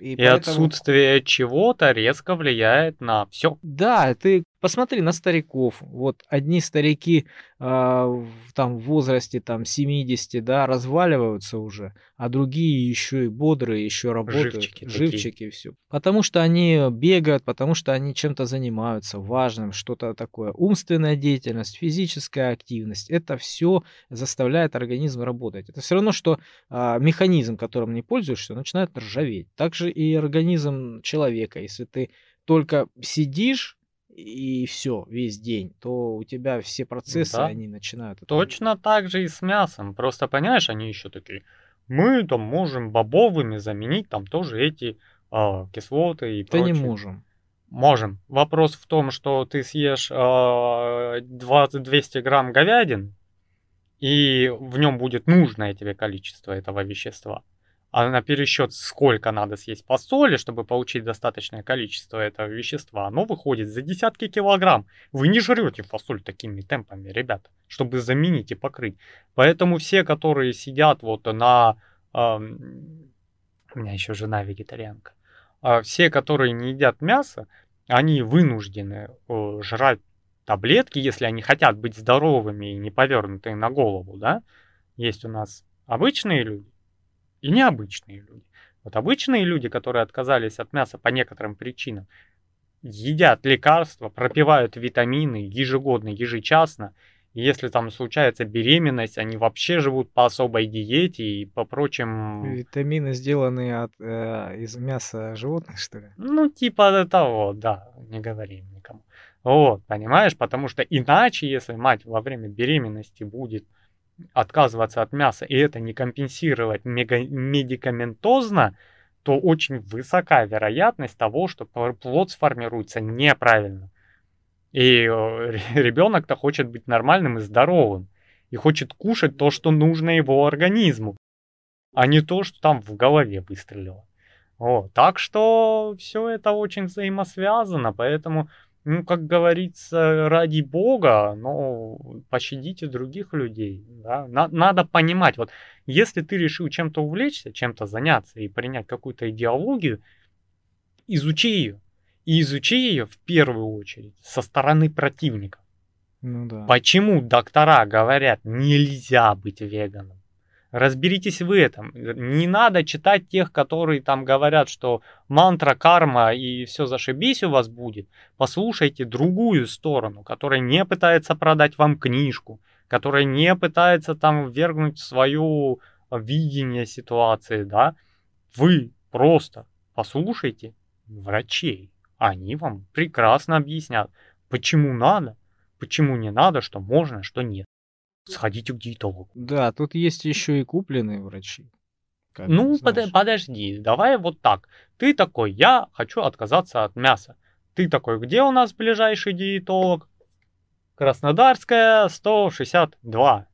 И, и поэтому... отсутствие чего-то резко влияет на все. Да, ты посмотри на стариков. Вот одни старики э, там в возрасте там 70, да, разваливаются уже, а другие еще и бодрые, еще работают. Живчики. Живчики все. Потому что они бегают, потому что они чем-то занимаются важным, что-то такое. Умственная деятельность, физическая активность, это все заставляет организм работать. Это все равно, что э, механизм, которым не пользуешься, начинает ржаветь. Также и организм человека. Если ты только сидишь, и все, весь день, то у тебя все процессы, Да. они начинают... это- Точно так же и с мясом. Просто, понимаешь, они еще такие, мы там можем бобовыми заменить там тоже эти а, кислоты и Да не прочее». можем. Можем. Вопрос в том, что ты съешь а, 20-200 грамм говядин, и в нем будет нужное тебе количество этого вещества. А на пересчет, сколько надо съесть фасоли, чтобы получить достаточное количество этого вещества, оно выходит за десятки килограмм. Вы не жрете фасоль такими темпами, ребята, чтобы заменить и покрыть. Поэтому все, которые сидят вот на... ам, у меня еще жена вегетарианка. А все, которые не едят мясо, они вынуждены э, жрать таблетки, если они хотят быть здоровыми и не повернутые на голову, да? Есть у нас обычные люди и необычные люди. Вот обычные люди, которые отказались от мяса по некоторым причинам, едят лекарства, пропивают витамины ежегодно, ежечасно. И если там случается беременность, они вообще живут по особой диете и по прочим Витамины сделаны от, э, из мяса животных, что ли? Ну, типа того, да, не говорим никому. Вот, понимаешь, потому что иначе, если мать во время беременности будет отказываться от мяса и это не компенсировать медикаментозно, то очень высока вероятность того, что пл- плод сформируется неправильно. И ребенок-то хочет быть нормальным и здоровым. И хочет кушать то, что нужно его организму, а не то, что там в голове выстрелило. Вот. Так что все это очень взаимосвязано, поэтому, ну, как говорится, ради бога, но пощадите других людей. Да? На- надо понимать, вот если ты решил чем-то увлечься, чем-то заняться и принять какую-то идеологию, изучи ее. И изучи ее в первую очередь со стороны противника. Ну да. Почему доктора говорят, нельзя быть веганом? Разберитесь в этом. Не надо читать тех, которые там говорят, что мантра, карма и все зашибись у вас будет. Послушайте другую сторону, которая не пытается продать вам книжку, которая не пытается там ввергнуть свое видение ситуации, да. Вы просто послушайте врачей. Они вам прекрасно объяснят, почему надо, почему не надо, что можно, что нет. Сходите к диетологу. Да, тут есть еще и купленные врачи. как Ну, под- подожди, давай вот так. Ты такой, я хочу отказаться от мяса. Ты такой, где у нас ближайший диетолог? Краснодарская, 162.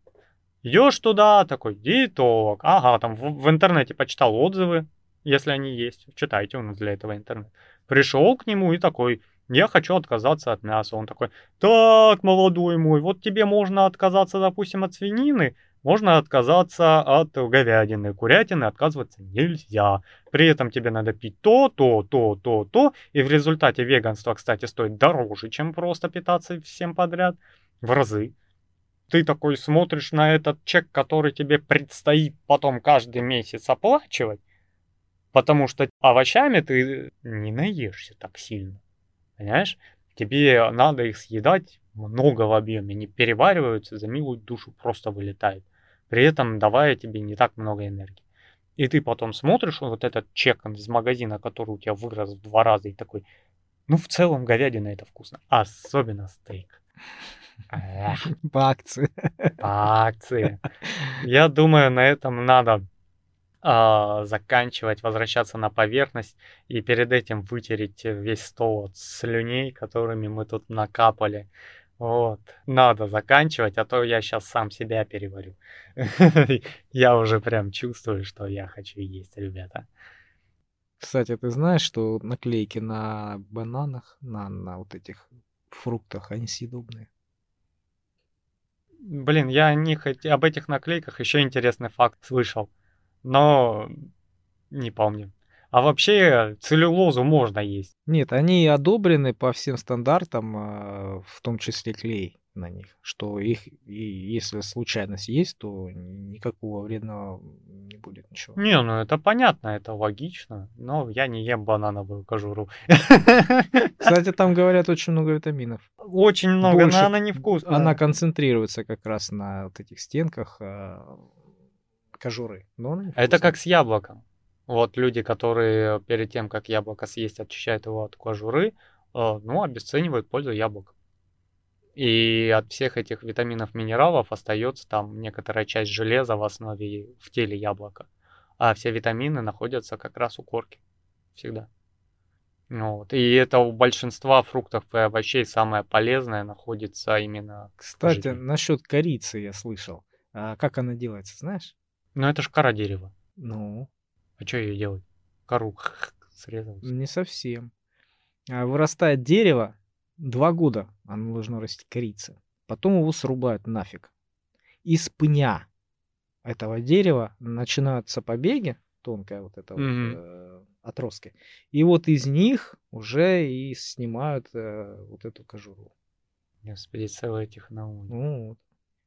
Идешь туда, такой, диетолог. Ага, там в, в интернете почитал отзывы, если они есть. Читайте у нас для этого интернет. Пришел к нему и такой, я хочу отказаться от мяса. Он такой, так, молодой мой, вот тебе можно отказаться, допустим, от свинины, можно отказаться от говядины, курятины отказываться нельзя. При этом тебе надо пить то, то, то, то, то. И в результате веганство, кстати, стоит дороже, чем просто питаться всем подряд. В разы. Ты такой смотришь на этот чек, который тебе предстоит потом каждый месяц оплачивать, потому что овощами ты не наешься так сильно. Понимаешь? Тебе надо их съедать много в объеме, не перевариваются, за милую душу просто вылетает. При этом давая тебе не так много энергии. И ты потом смотришь вот этот чек из магазина, который у тебя вырос в два раза, и такой, ну в целом говядина это вкусно. Особенно стейк. По акции. по акции. Я думаю, на этом надо а, заканчивать, возвращаться на поверхность и перед этим вытереть весь стол от слюней, которыми мы тут накапали. Вот, надо заканчивать, а то я сейчас сам себя переварю. Я уже прям чувствую, что я хочу есть, ребята. Кстати, ты знаешь, что наклейки на бананах, на, на вот этих фруктах, они съедобные? Блин, я не хот- об этих наклейках еще интересный факт слышал, но не помню. А вообще целлюлозу можно есть. Нет, они одобрены по всем стандартам, а, в том числе клей на них, что их, и если случайно съесть, то никакого вредного не будет ничего. Не, ну это понятно, это логично, но я не ем банановую кожуру. Кстати, там говорят очень много витаминов. Очень много, Больше- но она невкусная. Она концентрируется как раз на вот этих стенках а, кожуры. Но она Это невкусная. как с яблоком. Вот люди, которые перед тем, как яблоко съесть, очищают его от кожуры, э, ну, обесценивают пользу яблок. И от всех этих витаминов, минералов остается там некоторая часть железа в основе в теле яблока. А все витамины находятся как раз у корки. Всегда. Вот. И это у большинства фруктов и овощей самое полезное находится именно... Кстати, насчет корицы я слышал. А как она делается, знаешь? Ну, это ж кора дерева. Ну? А что ее делать? Кору срезал. Не совсем. А вырастает дерево, Два года оно должно расти корица. Потом его срубают нафиг. Из пня этого дерева начинаются побеги, тонкая вот эта mm-hmm. вот, э, отростки. И вот из них уже и снимают э, вот эту кожуру. Господи, целая технология. Ну, вот.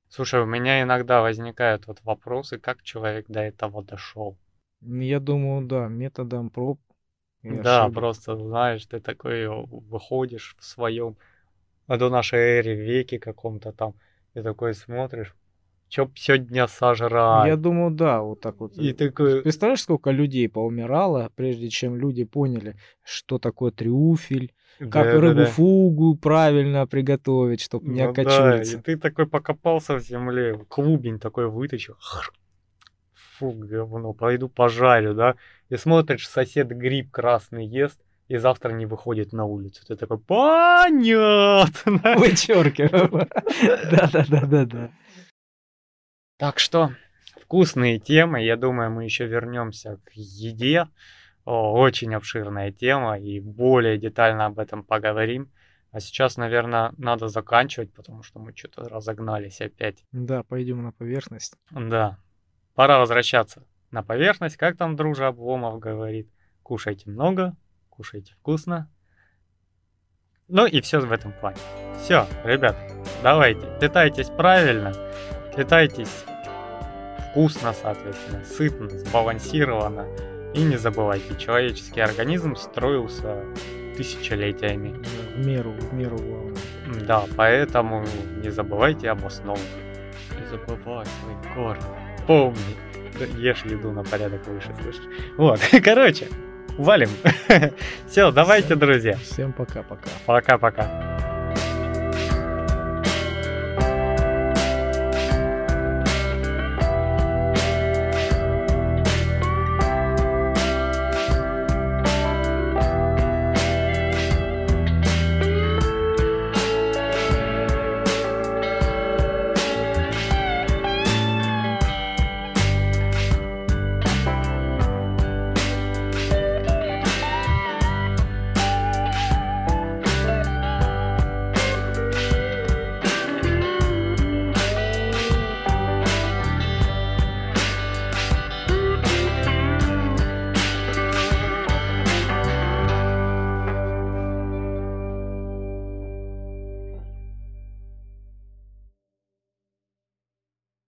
Слушай, у меня иногда возникают вот вопросы, как человек до этого дошел. Я думаю, да, методом проб да, ошибок. просто знаешь, ты такой выходишь в своем, а до нашей эре веке каком-то там, и такой смотришь, что сегодня сожрать. Я думаю, да, вот так вот. И такой... Представляешь, сколько людей поумирало, прежде чем люди поняли, что такое трюфель, да, как да, рыбу да. фугу правильно приготовить, чтобы ну, не окочуриться. Да, и ты такой покопался в земле, клубень такой вытащил, фу, говно, пойду пожарю, да, и смотришь, сосед гриб красный ест, и завтра не выходит на улицу. Ты такой, понятно. Вычеркиваю. Да-да-да-да-да. Так что, вкусные темы. Я думаю, мы еще вернемся к еде. О, очень обширная тема, и более детально об этом поговорим. А сейчас, наверное, надо заканчивать, потому что мы что-то разогнались опять. Да, пойдем на поверхность. Да, Пора возвращаться на поверхность, как там дружа Обломов говорит. Кушайте много, кушайте вкусно. Ну и все в этом плане. Все, ребят, давайте, питайтесь правильно, питайтесь вкусно, соответственно, сытно, сбалансированно. И не забывайте, человеческий организм строился тысячелетиями. В меру, в меру главное. Да, поэтому не забывайте об основах. Не забывай свои корни помни. Ешь еду на порядок выше, слышишь? Вот, короче, валим. Все, давайте, друзья. Всем пока-пока. Пока-пока.